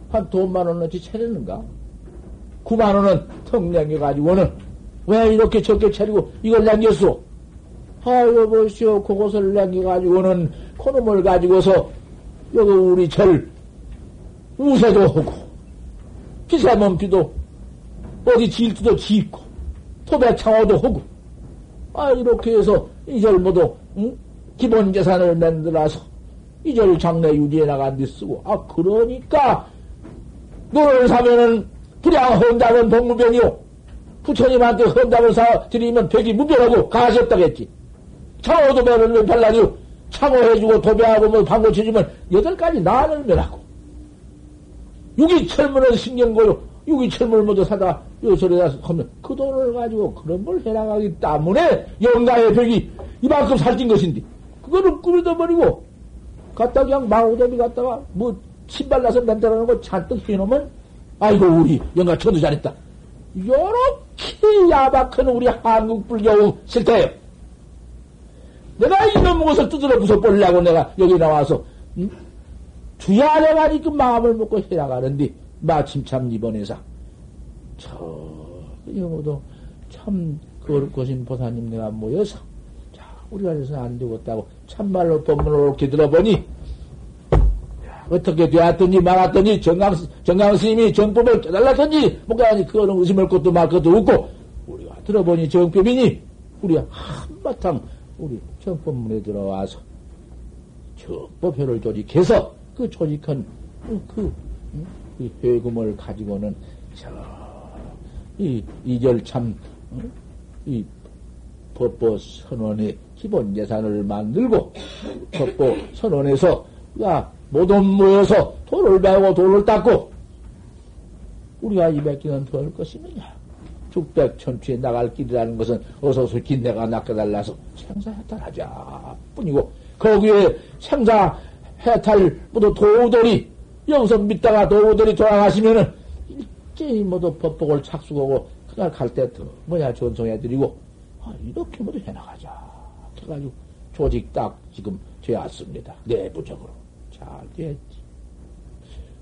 한 돈 만 원어치 차리는가? 9만 원은 턱 남겨가지고는 왜 이렇게 적게 차리고 이걸 남겼어? 아유, 보시오. 그것을 남겨가지고는 그놈을 가지고서 여기 우리 절 우세도 하고 기세먼비도 어디 질투도 짓고 토백창호도 하고 아 이렇게 해서 이절 모두 응? 기본 재산을 만들어서 이절 장래 유지해 나간 데 쓰고 아 그러니까 너를 사면은 불량 헌답은 동무변이요. 부처님한테 헌답을 사 드리면 백이 무변하고 가셨다겠지. 창호도 배를 발라주 창호해주고 도배하고 뭐 방고 쳐주면 여덟 가지 나를 면하고. 유기철문을 신경고요. 유기철문을 모두 사다 요소리다 하면 그 돈을 가지고 그런 걸 해나가기 때문에 영가의 벽이 이만큼 살찐 것인데 그거를 꾸려져 버리고 갖다 그냥 마오대비 갖다가 뭐 신발 나서 만들어놓은 거 잔뜩 해놓으면 아이고 우리 영가 저도 잘했다. 요렇게 야박한 우리 한국 불교 싫대요. 내가 이놈 것을 뜯으러 부숴버리려고 내가 여기 나와서 응? 주야 내가 지금 마음을 먹고 해나가는데 마침 참 이번에서 저 영어도 참 거룩하신 보사님 내가 모여서 자 우리가 해서는 안 되겠다고 참말로 법문을 이렇게 들어보니 어떻게 되었든지 말았든지 정강 정강 스님이 정법을 깨달았든지 뭔가 아니 그거는 의심할 것도 말 것도 없고 우리가 들어보니 정법이니 우리가 한바탕 우리 정법문에 들어와서 정법회를 조직해서 그 조직한 그, 그, 그 회금을 가지고는 저, 이, 이절 참, 이 법보 선언의 기본 예산을 만들고, 법보 선언에서, 야, 모두 모여서 돌을 배우고 돌을 닦고, 우리가 이백 개는 더할 것이느냐. 죽백 천추에 나갈 길이라는 것은 어서 솔히 내가 낚아달라서 생사해탈하자 뿐이고, 거기에 생사 해탈 모두 도우들이 여기서 믿다가 도우들이 돌아가시면은 일제히 모두 법복을 착수하고 그날 갈때더 뭐냐 전송해드리고 아, 이렇게 모두 해나가자. 해가지고 조직 딱 지금 되었습니다. 내부적으로 잘 됐지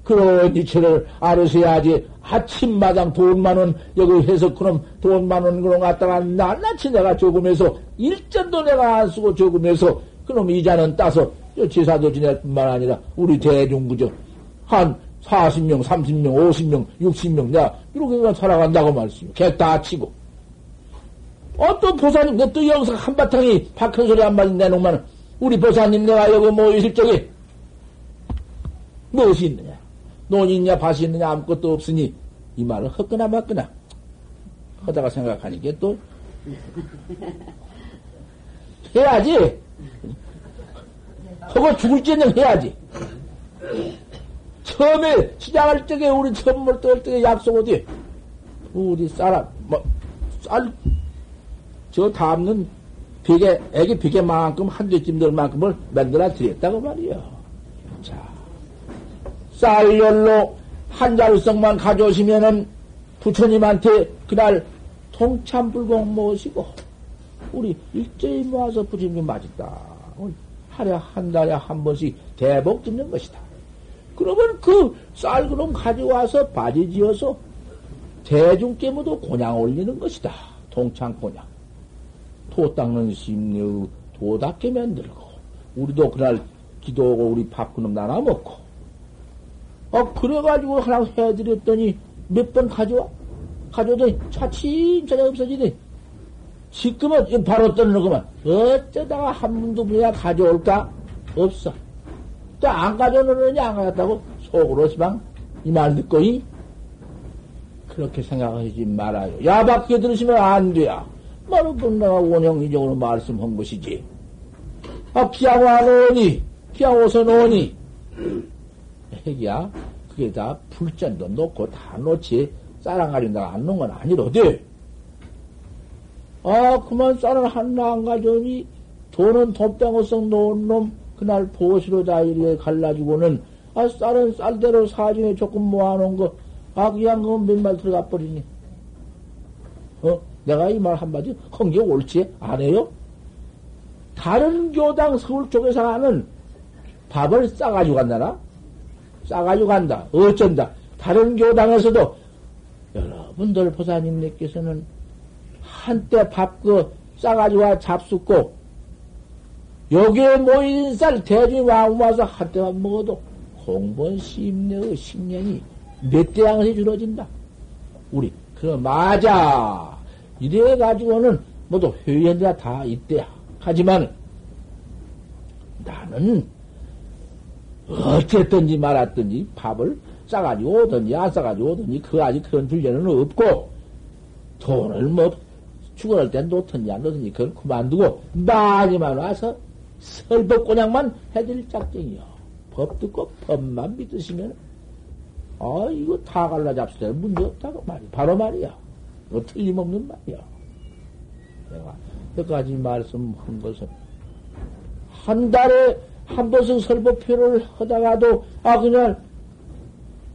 그런 이체를 알으셔야지 아침마당 돈 만 원 여기 해서 그럼 돈 만 원 그런 갖다가 낱낱이 내가 조금해서 일전도 내가 안 쓰고 조금해서 그럼 이자는 따서 제사도 지낼 뿐만 아니라 우리 대중구죠. 한 40명, 30명, 50명, 60명, 내가 이렇게 살아간다고 말씀이요. 개다 치고. 어떤 보사님, 내또 여기서 한바탕이 박한 소리 한마디 내놓으면 우리 보사님 내가 여기 뭐 있을 적에 무엇이 있느냐? 논이 있냐, 밭이 있느냐, 아무것도 없으니 이 말을 헛거나 맞거나 하다가 생각하니까 또 해야지. 하고 죽을 째는 해야지. 처음에 시작할 적에 우리 선물 떨 적에 약속 어디 우리 쌀, 뭐, 쌀, 저 담는 비계, 애기 비계만큼 한 대쯤 될 만큼을 만들어 드렸다고 말이요. 자, 쌀열로 한 자루성만 가져오시면은 부처님한테 그날 통참불공 모시고 우리 일제히 모아서 부처님 맞았다. 하루에 한 달에 한 번씩 대복 듣는 것이다. 그러면 그 쌀 그럼 가져와서 바지 지어서 대중께 모두 곤양 올리는 것이다. 동창 곤양. 도 닦는 심리의 도닦게 만들고, 우리도 그날 기도하고 우리 밥 그놈 나눠 먹고, 어, 그래가지고 하나 해드렸더니 몇 번 가져와? 가져오더니 차츰 차츰 없어지네. 지금은 바로 떠는 거만. 어쩌다가 한 분도 그냥 가져올까? 없어. 또 안 가져오느냐 안 가졌다고 속으로 시방 이 말 듣고 이 그렇게 생각하지 말아요. 야밖에 들으시면 안 돼요. 바로 끝나가 원형이적으로 말씀한 것이지. 아, 피하고 안 오니, 피하고서 오니. 핵이야. 그게 다 불전도 놓고 다 놓지. 쌀안 가린다가 안 놓은 건 아니로되. 아, 그만 쌀을 하나 안 가져오니, 돈은 돈병어성 놓은 놈, 그날 보시로 다 이렇게 갈라지고는, 아, 쌀은 쌀대로 사진에 조금 모아놓은 거, 아, 그냥 그건 몇말 들어가 버리니. 어? 내가 이 말 한마디 한게 옳지? 안 해요? 다른 교당 서울 쪽에서 하는 밥을 싸가지고 간다나? 싸가지고 간다. 어쩐다. 다른 교당에서도 여러분들 보사님네께서는 한때 밥 그 싸가지고 잡숫고 여기에 모인 쌀 대중이 와서 한때만 먹어도 공본 심내의 식년이 몇 대양을 줄어진다. 우리 그럼 맞아. 이래 가지고는 모두 회의한자 다 있대야. 하지만 나는 어쨌든지 말았든지 밥을 싸가지고 오든지 안 싸가지고 오든지 그 아직 그런 줄제는 없고 돈을 뭐 죽어날 땐 놓든지 안 놓든지 그건 그만두고 많이만 와서 설법곤양만 해드릴 작정이요. 법 듣고 법만 믿으시면 아 이거 다 갈라 잡수다 문제 없다고 말이야. 바로 말이야. 뭐 틀림없는 말이야. 내가 여기까지 말씀한 것은 한 달에 한 번씩 설법표를 하다가도 아 그냥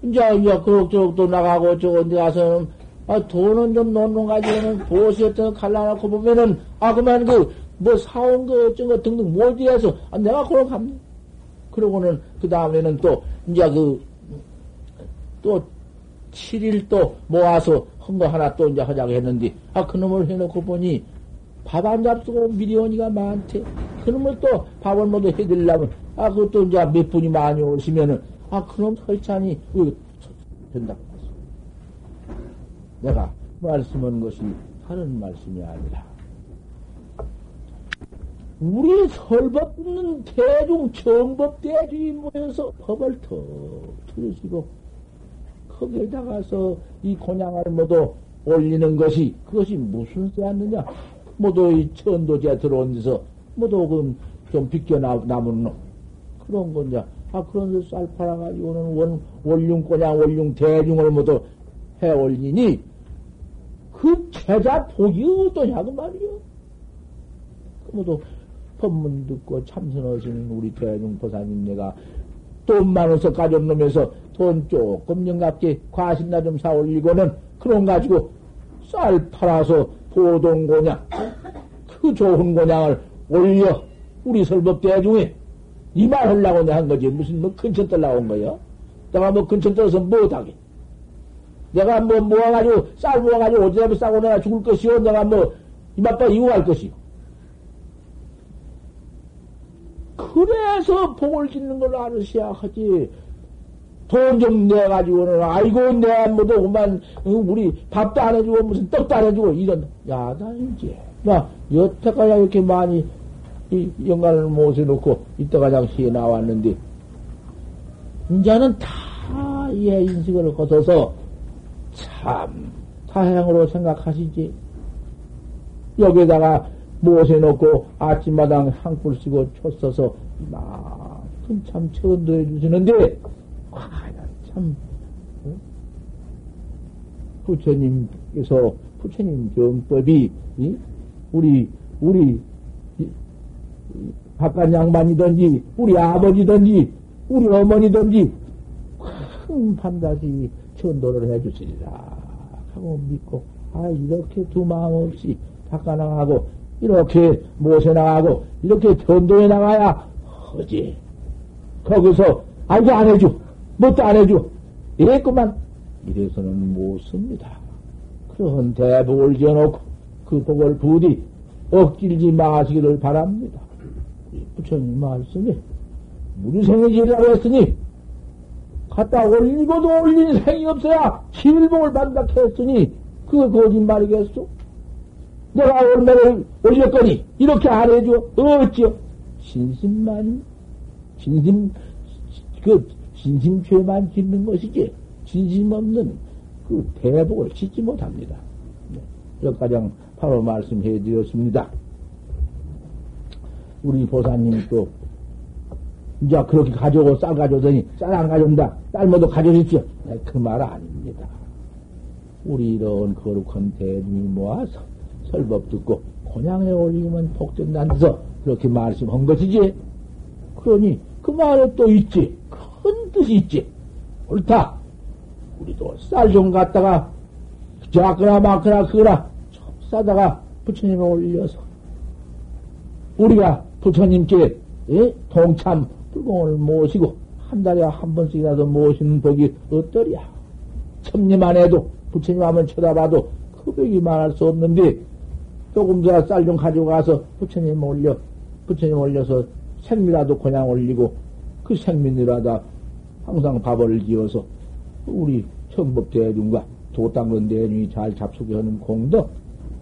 이제 이제 그쪽도 나가고 저건데 가서는 아 돈은 좀 놓는 가지고는 보시했던 갈라놓고 보면은 아 그만 그 뭐 사온 거 어쩐 거 등등 모디해서 아 내가 그럼 갑니다. 그러고는 그 다음에는 또 이제 그 또 7일 또 모아서 한 거 하나 또 이제 하자고 했는데, 아, 그놈을 해놓고 보니, 밥 안 잡수고 미리오니가 많대. 그놈을 또 밥을 모두 해드리려면, 아, 그것도 이제 몇 분이 많이 오시면은, 아, 그놈 설찬이, 왜, 된다고 내가 말씀한 것이 다른 말씀이 아니라, 우리 설법는 대중, 정법 대중이 모여서 법을 더 들으시고, 거기에다가서 이 곤양을 모두 올리는 것이 그것이 무슨 쎄였느냐? 모두 이 천도제 들어온 데서 모두 그좀 비껴 남은 놈 그런 건냐? 아 그런 데서 쌀 팔아가지고는 원 원융 곤양 원융 대중을 모두 해 올리니 그 제자 복이 어떠냐 그 말이요. 그 모두 법문 듣고 참선하시는 우리 대중 보사님 내가 돈 많아서 가져온 놈에서 돈 조금 영갑게 과신나 좀 사올리고는 그런 가지고 쌀 팔아서 보동곤양 그 좋은 곤양을 올려 우리 설법 대중에 이 말 하려고 내한 거지. 무슨 뭐 근처 떨라고 온 거야 내가 뭐 근처 떨어서 못하게. 내가 뭐 모아가지고 쌀 모아가지고 어디다 싸고 내가 죽을 것이요? 내가 뭐 이맛바 이용할 것이요? 그래서 복을 짓는 걸로 알으셔야 하지 돈 좀 내가지고는, 아이고, 내가 뭐도 그만, 우리 밥도 안 해주고, 무슨 떡도 안 해주고, 이런, 야단이지. 나, 여태까지 이렇게 많이, 이 영광을 모셔놓고, 이때가 장시에 나왔는데, 이제는 다, 예, 인식을 거둬서, 참, 타향으로 생각하시지. 여기다가 모셔놓고, 아침마당 향불 쓰고, 초 써서, 이만큼 참 천도해 주시는데, 참, 어? 부처님께서, 부처님 정법이, 이? 우리, 우리, 바깥 양반이든지, 우리 아버지든지, 우리 어머니든지, 큰 판다시 천도를 해주시리라. 하고 믿고, 아, 이렇게 두 마음 없이 바꿔 나가고, 이렇게 못해 나가고, 이렇게 변도해 나가야 하지. 거기서, 아이고, 안 해줘. 뭣도 안 해줘. 이랬구만. 이래서는 못 씁니다. 그런 대복을 지어놓고, 그 복을 부디 억질지 마시기를 바랍니다. 부처님 말씀에, 무리생이 지라고 했으니, 갖다 올리고도 올린 생이 없어야 실복을 받는다 했으니, 그거 거짓말이겠소? 내가 얼마를 올렸거니, 이렇게 안 해줘? 어찌요? 진심만, 진심, 그, 진심죄만 짓는 것이지, 진심 없는 그 대복을 짓지 못합니다. 네. 여기까지 바로 말씀해 드렸습니다. 우리 보사님이 또, 이제 그렇게 가져오고 쌀 가져오더니 쌀 안 가져온다. 쌀 모두 가져오십시오. 네, 그말 아닙니다. 우리 이런 거룩한 대중이 모아서 설법 듣고 곤양에 올리면 복전난서 그렇게 말씀한 것이지. 그러니 그 말에 또 있지. 큰 뜻이 있지. 옳다. 우리도 쌀 좀 갖다가 많거나 크거나 좀 싸다가 부처님에 올려서 우리가 부처님께 예? 동참 불공을 모시고 한 달에 한 번씩이라도 모시는 복이 어떠랴. 천리만 해도 부처님 한번 쳐다봐도 흡액이 말할 수 없는데 조금 더 쌀 좀 가지고 가서 부처님 올려 부처님 올려서 생미라도 그냥 올리고 그 생민이라다 항상 밥을 지어서 우리 청법 대중과 도땅은 대중이 잘 잡수게 하는 공덕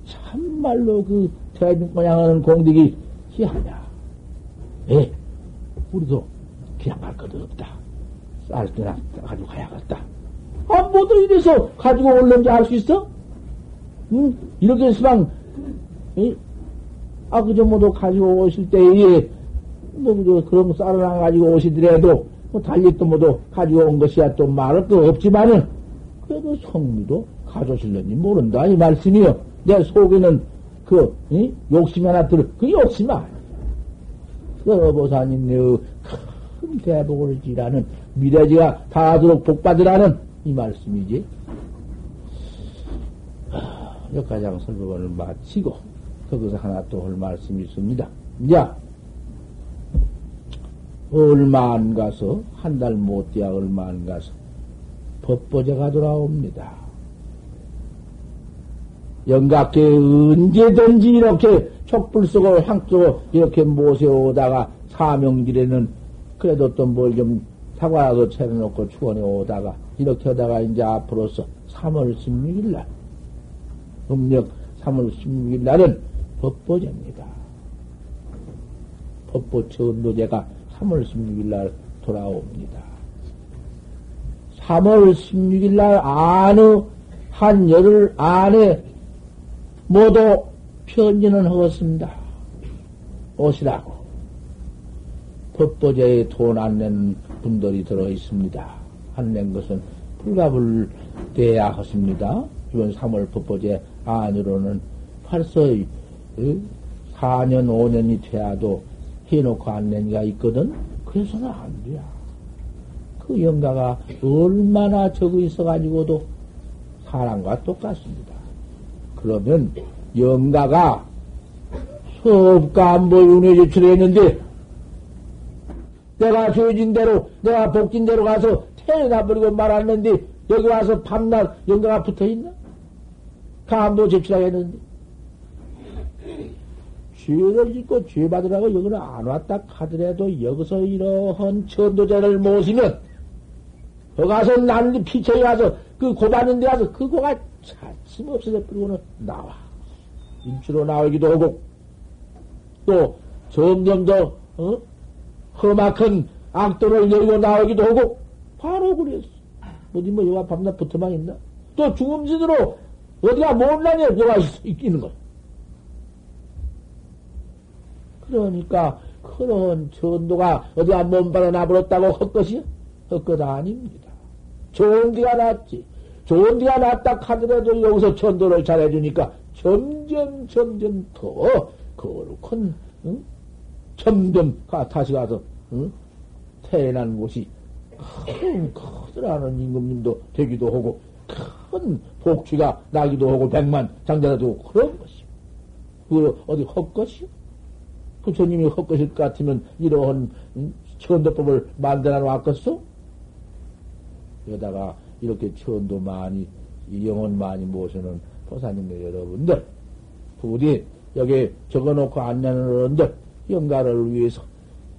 참말로 그 대중 그냥 하는 공덕이 희하냐. 예, 우리도 그냥 갈 것도 없다. 쌀 때나 가지고 가야겠다. 아, 뭐도 이래서 가지고 올는지 알 수 있어? 응? 이렇게 시방, 응? 아, 그저 뭐도 가지고 오실 때에, 뭐, 그저 그런 쌀을 안 가지고 오시더라도, 뭐, 달리도 뭐도 가지고 온 것이야 또 말할 거 없지만은, 그래도 성미도 가져오실는지 모른다. 이 말씀이요. 내 속에는 그, 응? 욕심이 하나 들어. 그 욕심 아니야. 여보사님, 큰 대복을 지라는 미래지가 다하도록 복받으라는 이 말씀이지. 여기까지 설법을 마치고, 거기서 하나 또 할 말씀이 있습니다. 야, 얼마 안 가서, 한 달 못 돼야 얼마 안 가서, 법보제가 돌아옵니다. 영각계 언제든지 이렇게 촛불 쓰고 향 쓰고 이렇게 모세오다가 사명길에는 그래도 또 뭘 좀 사과라도 차려놓고 추원해 오다가 이렇게 하다가 이제 앞으로서 3월 16일 날 음력 3월 16일 날은 법보제입니다. 법보 천도제가 3월 16일 날 돌아옵니다. 3월 16일 날 안의 한 열흘 안에 모두 편지는 하겠습니다. 오시라고. 법보제에 돈 안 낸 분들이 들어 있습니다. 안 낸 것은 불가불 돼야 하십니다. 이번 3월 법보제 안으로는 벌써 4년, 5년이 돼야도 해놓고 안 낸가 있거든? 그래서는 안 돼요. 그 영가가 얼마나 적어 있어가지고도 사람과 똑같습니다. 그러면 영가가 수업과 안보 윤회 제출을 했는데 내가 죄진 대로 내가 복진 대로 가서 태어나 버리고 말았는데 여기 와서 밤낮 영가가 붙어 있나? 감도 제출하겠는데 죄를 짓고 죄 받으라고 여기를 안 왔다 하더라도 여기서 이러한 천도자를 모시면 거 가서 난리 피처에 가서 그 고받는 데 가서 그 고가 차츰 없어져 버리고는 나와. 인주로 나오기도 하고, 또 점점 더, 어? 험악한 악도를 열고 나오기도 하고, 바로 그랬어. 어디 뭐 여가 밤낮 붙어만 있나? 또 중음진으로 어디가 못나냐 여가 있는 거야. 그러니까 그런 전도가 어디가 몸바로 나버렸다고 헛것이야? 헛것 아닙니다. 좋은 데가 낫지. 좋은 데가 낫다 하더라도 여기서 천도를 잘해주니까 점점, 점점 더 거룩한, 응? 점점 가, 다시 가서, 응? 태어난 곳이 큰, 커다란 임금님도 되기도 하고, 큰 복취가 나기도 하고, 백만 되고, 그런 것이. 그, 어디 헛것이요? 부처님이 헛것일 것 같으면 이러한 응? 천도법을 만들어 놨겠소? 여다가 이렇게 천도 많이, 영혼 많이 모시는 보사님들 여러분들, 부디 여기 적어놓고 안내는 어른들, 영가를 위해서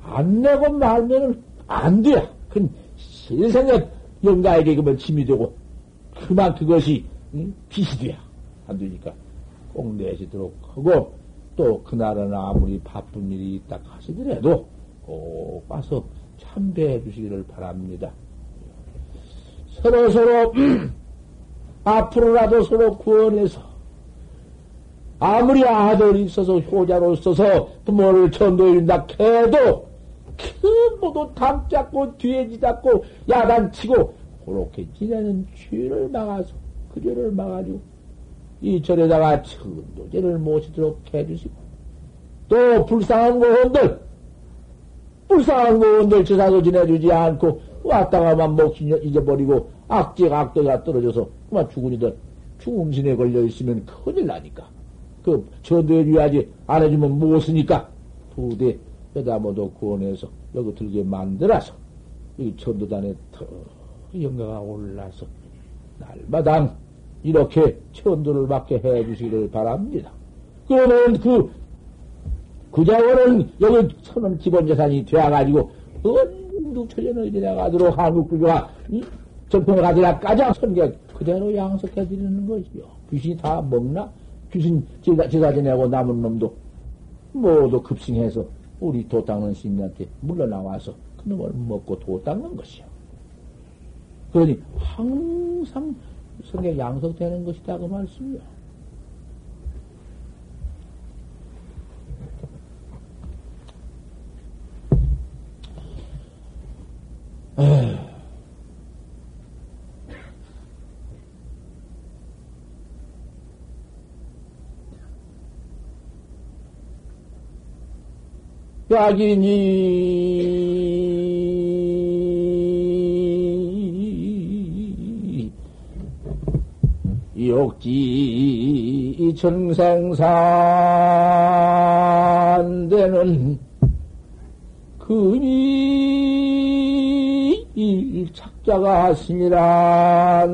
안 내고 말면은 안 돼. 그 세상에 영가에게 그러면 짐이 되고, 그만 그것이 응? 빚이 돼야 안 되니까 꼭 내시도록 하고, 또 그날은 아무리 바쁜 일이 있다 하시더라도 꼭 와서 참배해 주시기를 바랍니다. 서로 서로 앞으로라도 서로 구원해서 아무리 아들이 있어서 효자로 있어서 부모를 전도해준다 해도 그 모두 담 잡고 뒤에 지잡고 야단치고 그렇게 지내는 죄를 막아서 그 죄를 막아주고 이 절에다가 천도제를 모시도록 해주시고 또 불쌍한 고원들 불쌍한 고원들 제사도 지내주지 않고 왔다가만 목숨 잊어버리고 악재 악도가 떨어져서 그만 죽으니들 중음신에 걸려 있으면 큰일 나니까. 그 전도해 줘야지 안 해주면 못 쓰니까? 부대 여다 모두 구원해서 여기 들게 만들어서 이 전도단에 더 영광가 올라서 날마당 이렇게 천도를 받게 해 주시기를 바랍니다. 그러면 그 구자원은 여기 천원 기본 재산이 되어가지고 언두천년을 지나가도록 한국구조가 정통을 가지라 가장 선객 그대로 양석해 드리는 것이요. 귀신이 다 먹나? 귀신 제사, 제사 지내고 남은 놈도 모두 급싱해서 우리 도 닦는 스님한테 물러나와서 그 놈을 먹고 도 닦는 것이요. 그러니 항상 성에 양석되는 것이다 그 말씀이요. 약이니 욕지 정생산되는 금이 착자가 하시니라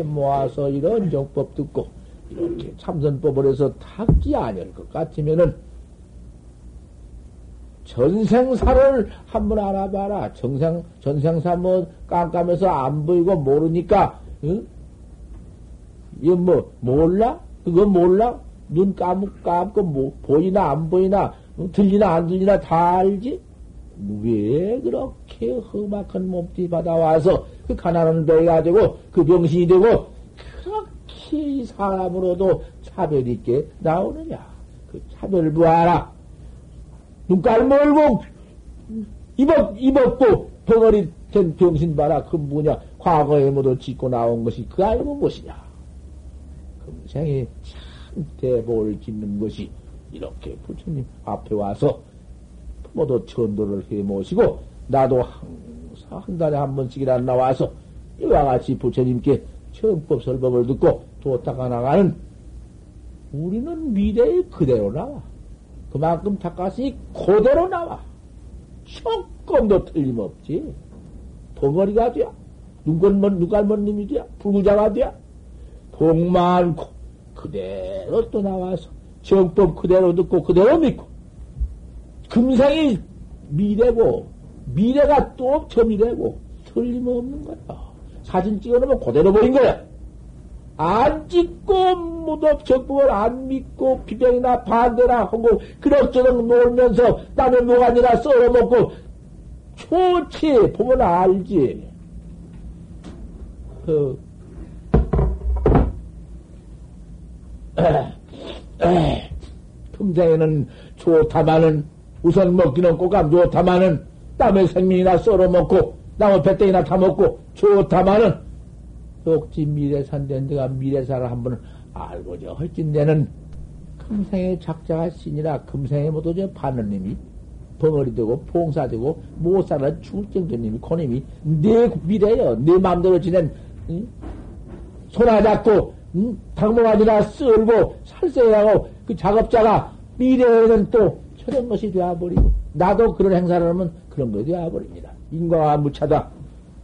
이렇게 모아서 이런 정법 듣고 이렇게 참선법을 해서 탁지 아니할 것 같으면은 전생사를 한번 알아봐라. 정생, 전생사 뭐 깜깜해서 안 보이고 모르니까, 응? 이거 뭐, 몰라? 그거 몰라? 눈 감고, 감고, 뭐, 보이나 안 보이나, 응? 들리나 안 들리나 다 알지? 왜 그렇게 험악한 몸띠 받아와서 그 가난한 배가 되고 그 병신이 되고 그렇게 사람으로도 차별 있게 나오느냐? 그 차별 부하라. 눈깔 멀고 입었 입었고 덩어리 된 병신 봐라. 그 뭐냐? 과거에 모두 짓고 나온 것이 그 알고 무엇이냐? 금생에 참 대복을 짓는 것이 이렇게 부처님 앞에 와서 모두 천도를 해 모시고 나도 항상 한 달에 한 번씩이나 나와서 이와 같이 부처님께 처음법 설법을 듣고 도닦아 나가는 우리는 미래에 그대로 나와. 그만큼 닦았으니 그대로 나와. 조금도 틀림없지. 덩어리가 돼야. 눈걸먼, 눈깔먼 놈이 돼야. 불구자가 돼야. 복 많고, 그대로 또 나와서 정법 그대로 듣고 그대로 믿고, 금상이 미래고, 미래가 또 저미래고, 틀림없는 거야. 사진 찍어놓으면 그대로 버린 거야. 안 찍고 무덥 적법을 안 믿고 비병이나 반대나 하고 그럭저럭 놀면서 남의 뭐가니라 썰어먹고 좋지 보면 알지 그 금생에는 좋다마는 우선 먹기는 꼭감 좋다마는 땀에 생명이나 썰어 먹고 나무 배땡이나 타 먹고 좋다마는 혹시 미래산 된 데가 미래사를 한번 알고자 헐진 데는 금생의 작자가 신이라 금생에 모두 저 바느님이 벙어리 되고 봉사되고 못 살아 죽을 정도님이 코님이 내 미래요 내 마음대로 지낸 응? 손아 잡고 응? 당모가지나 쓸고 살생하고 그 작업자가 미래에는 또 그런 것이 되어버리고, 나도 그런 행사를 하면 그런 것이 되어버립니다. 인과와 무차다.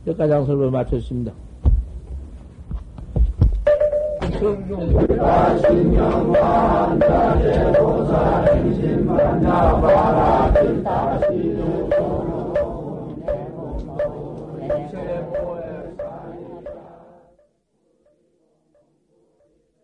여기까지 양설로 마쳤습니다. 아, 신경만다제보살행신만다바라들다시도로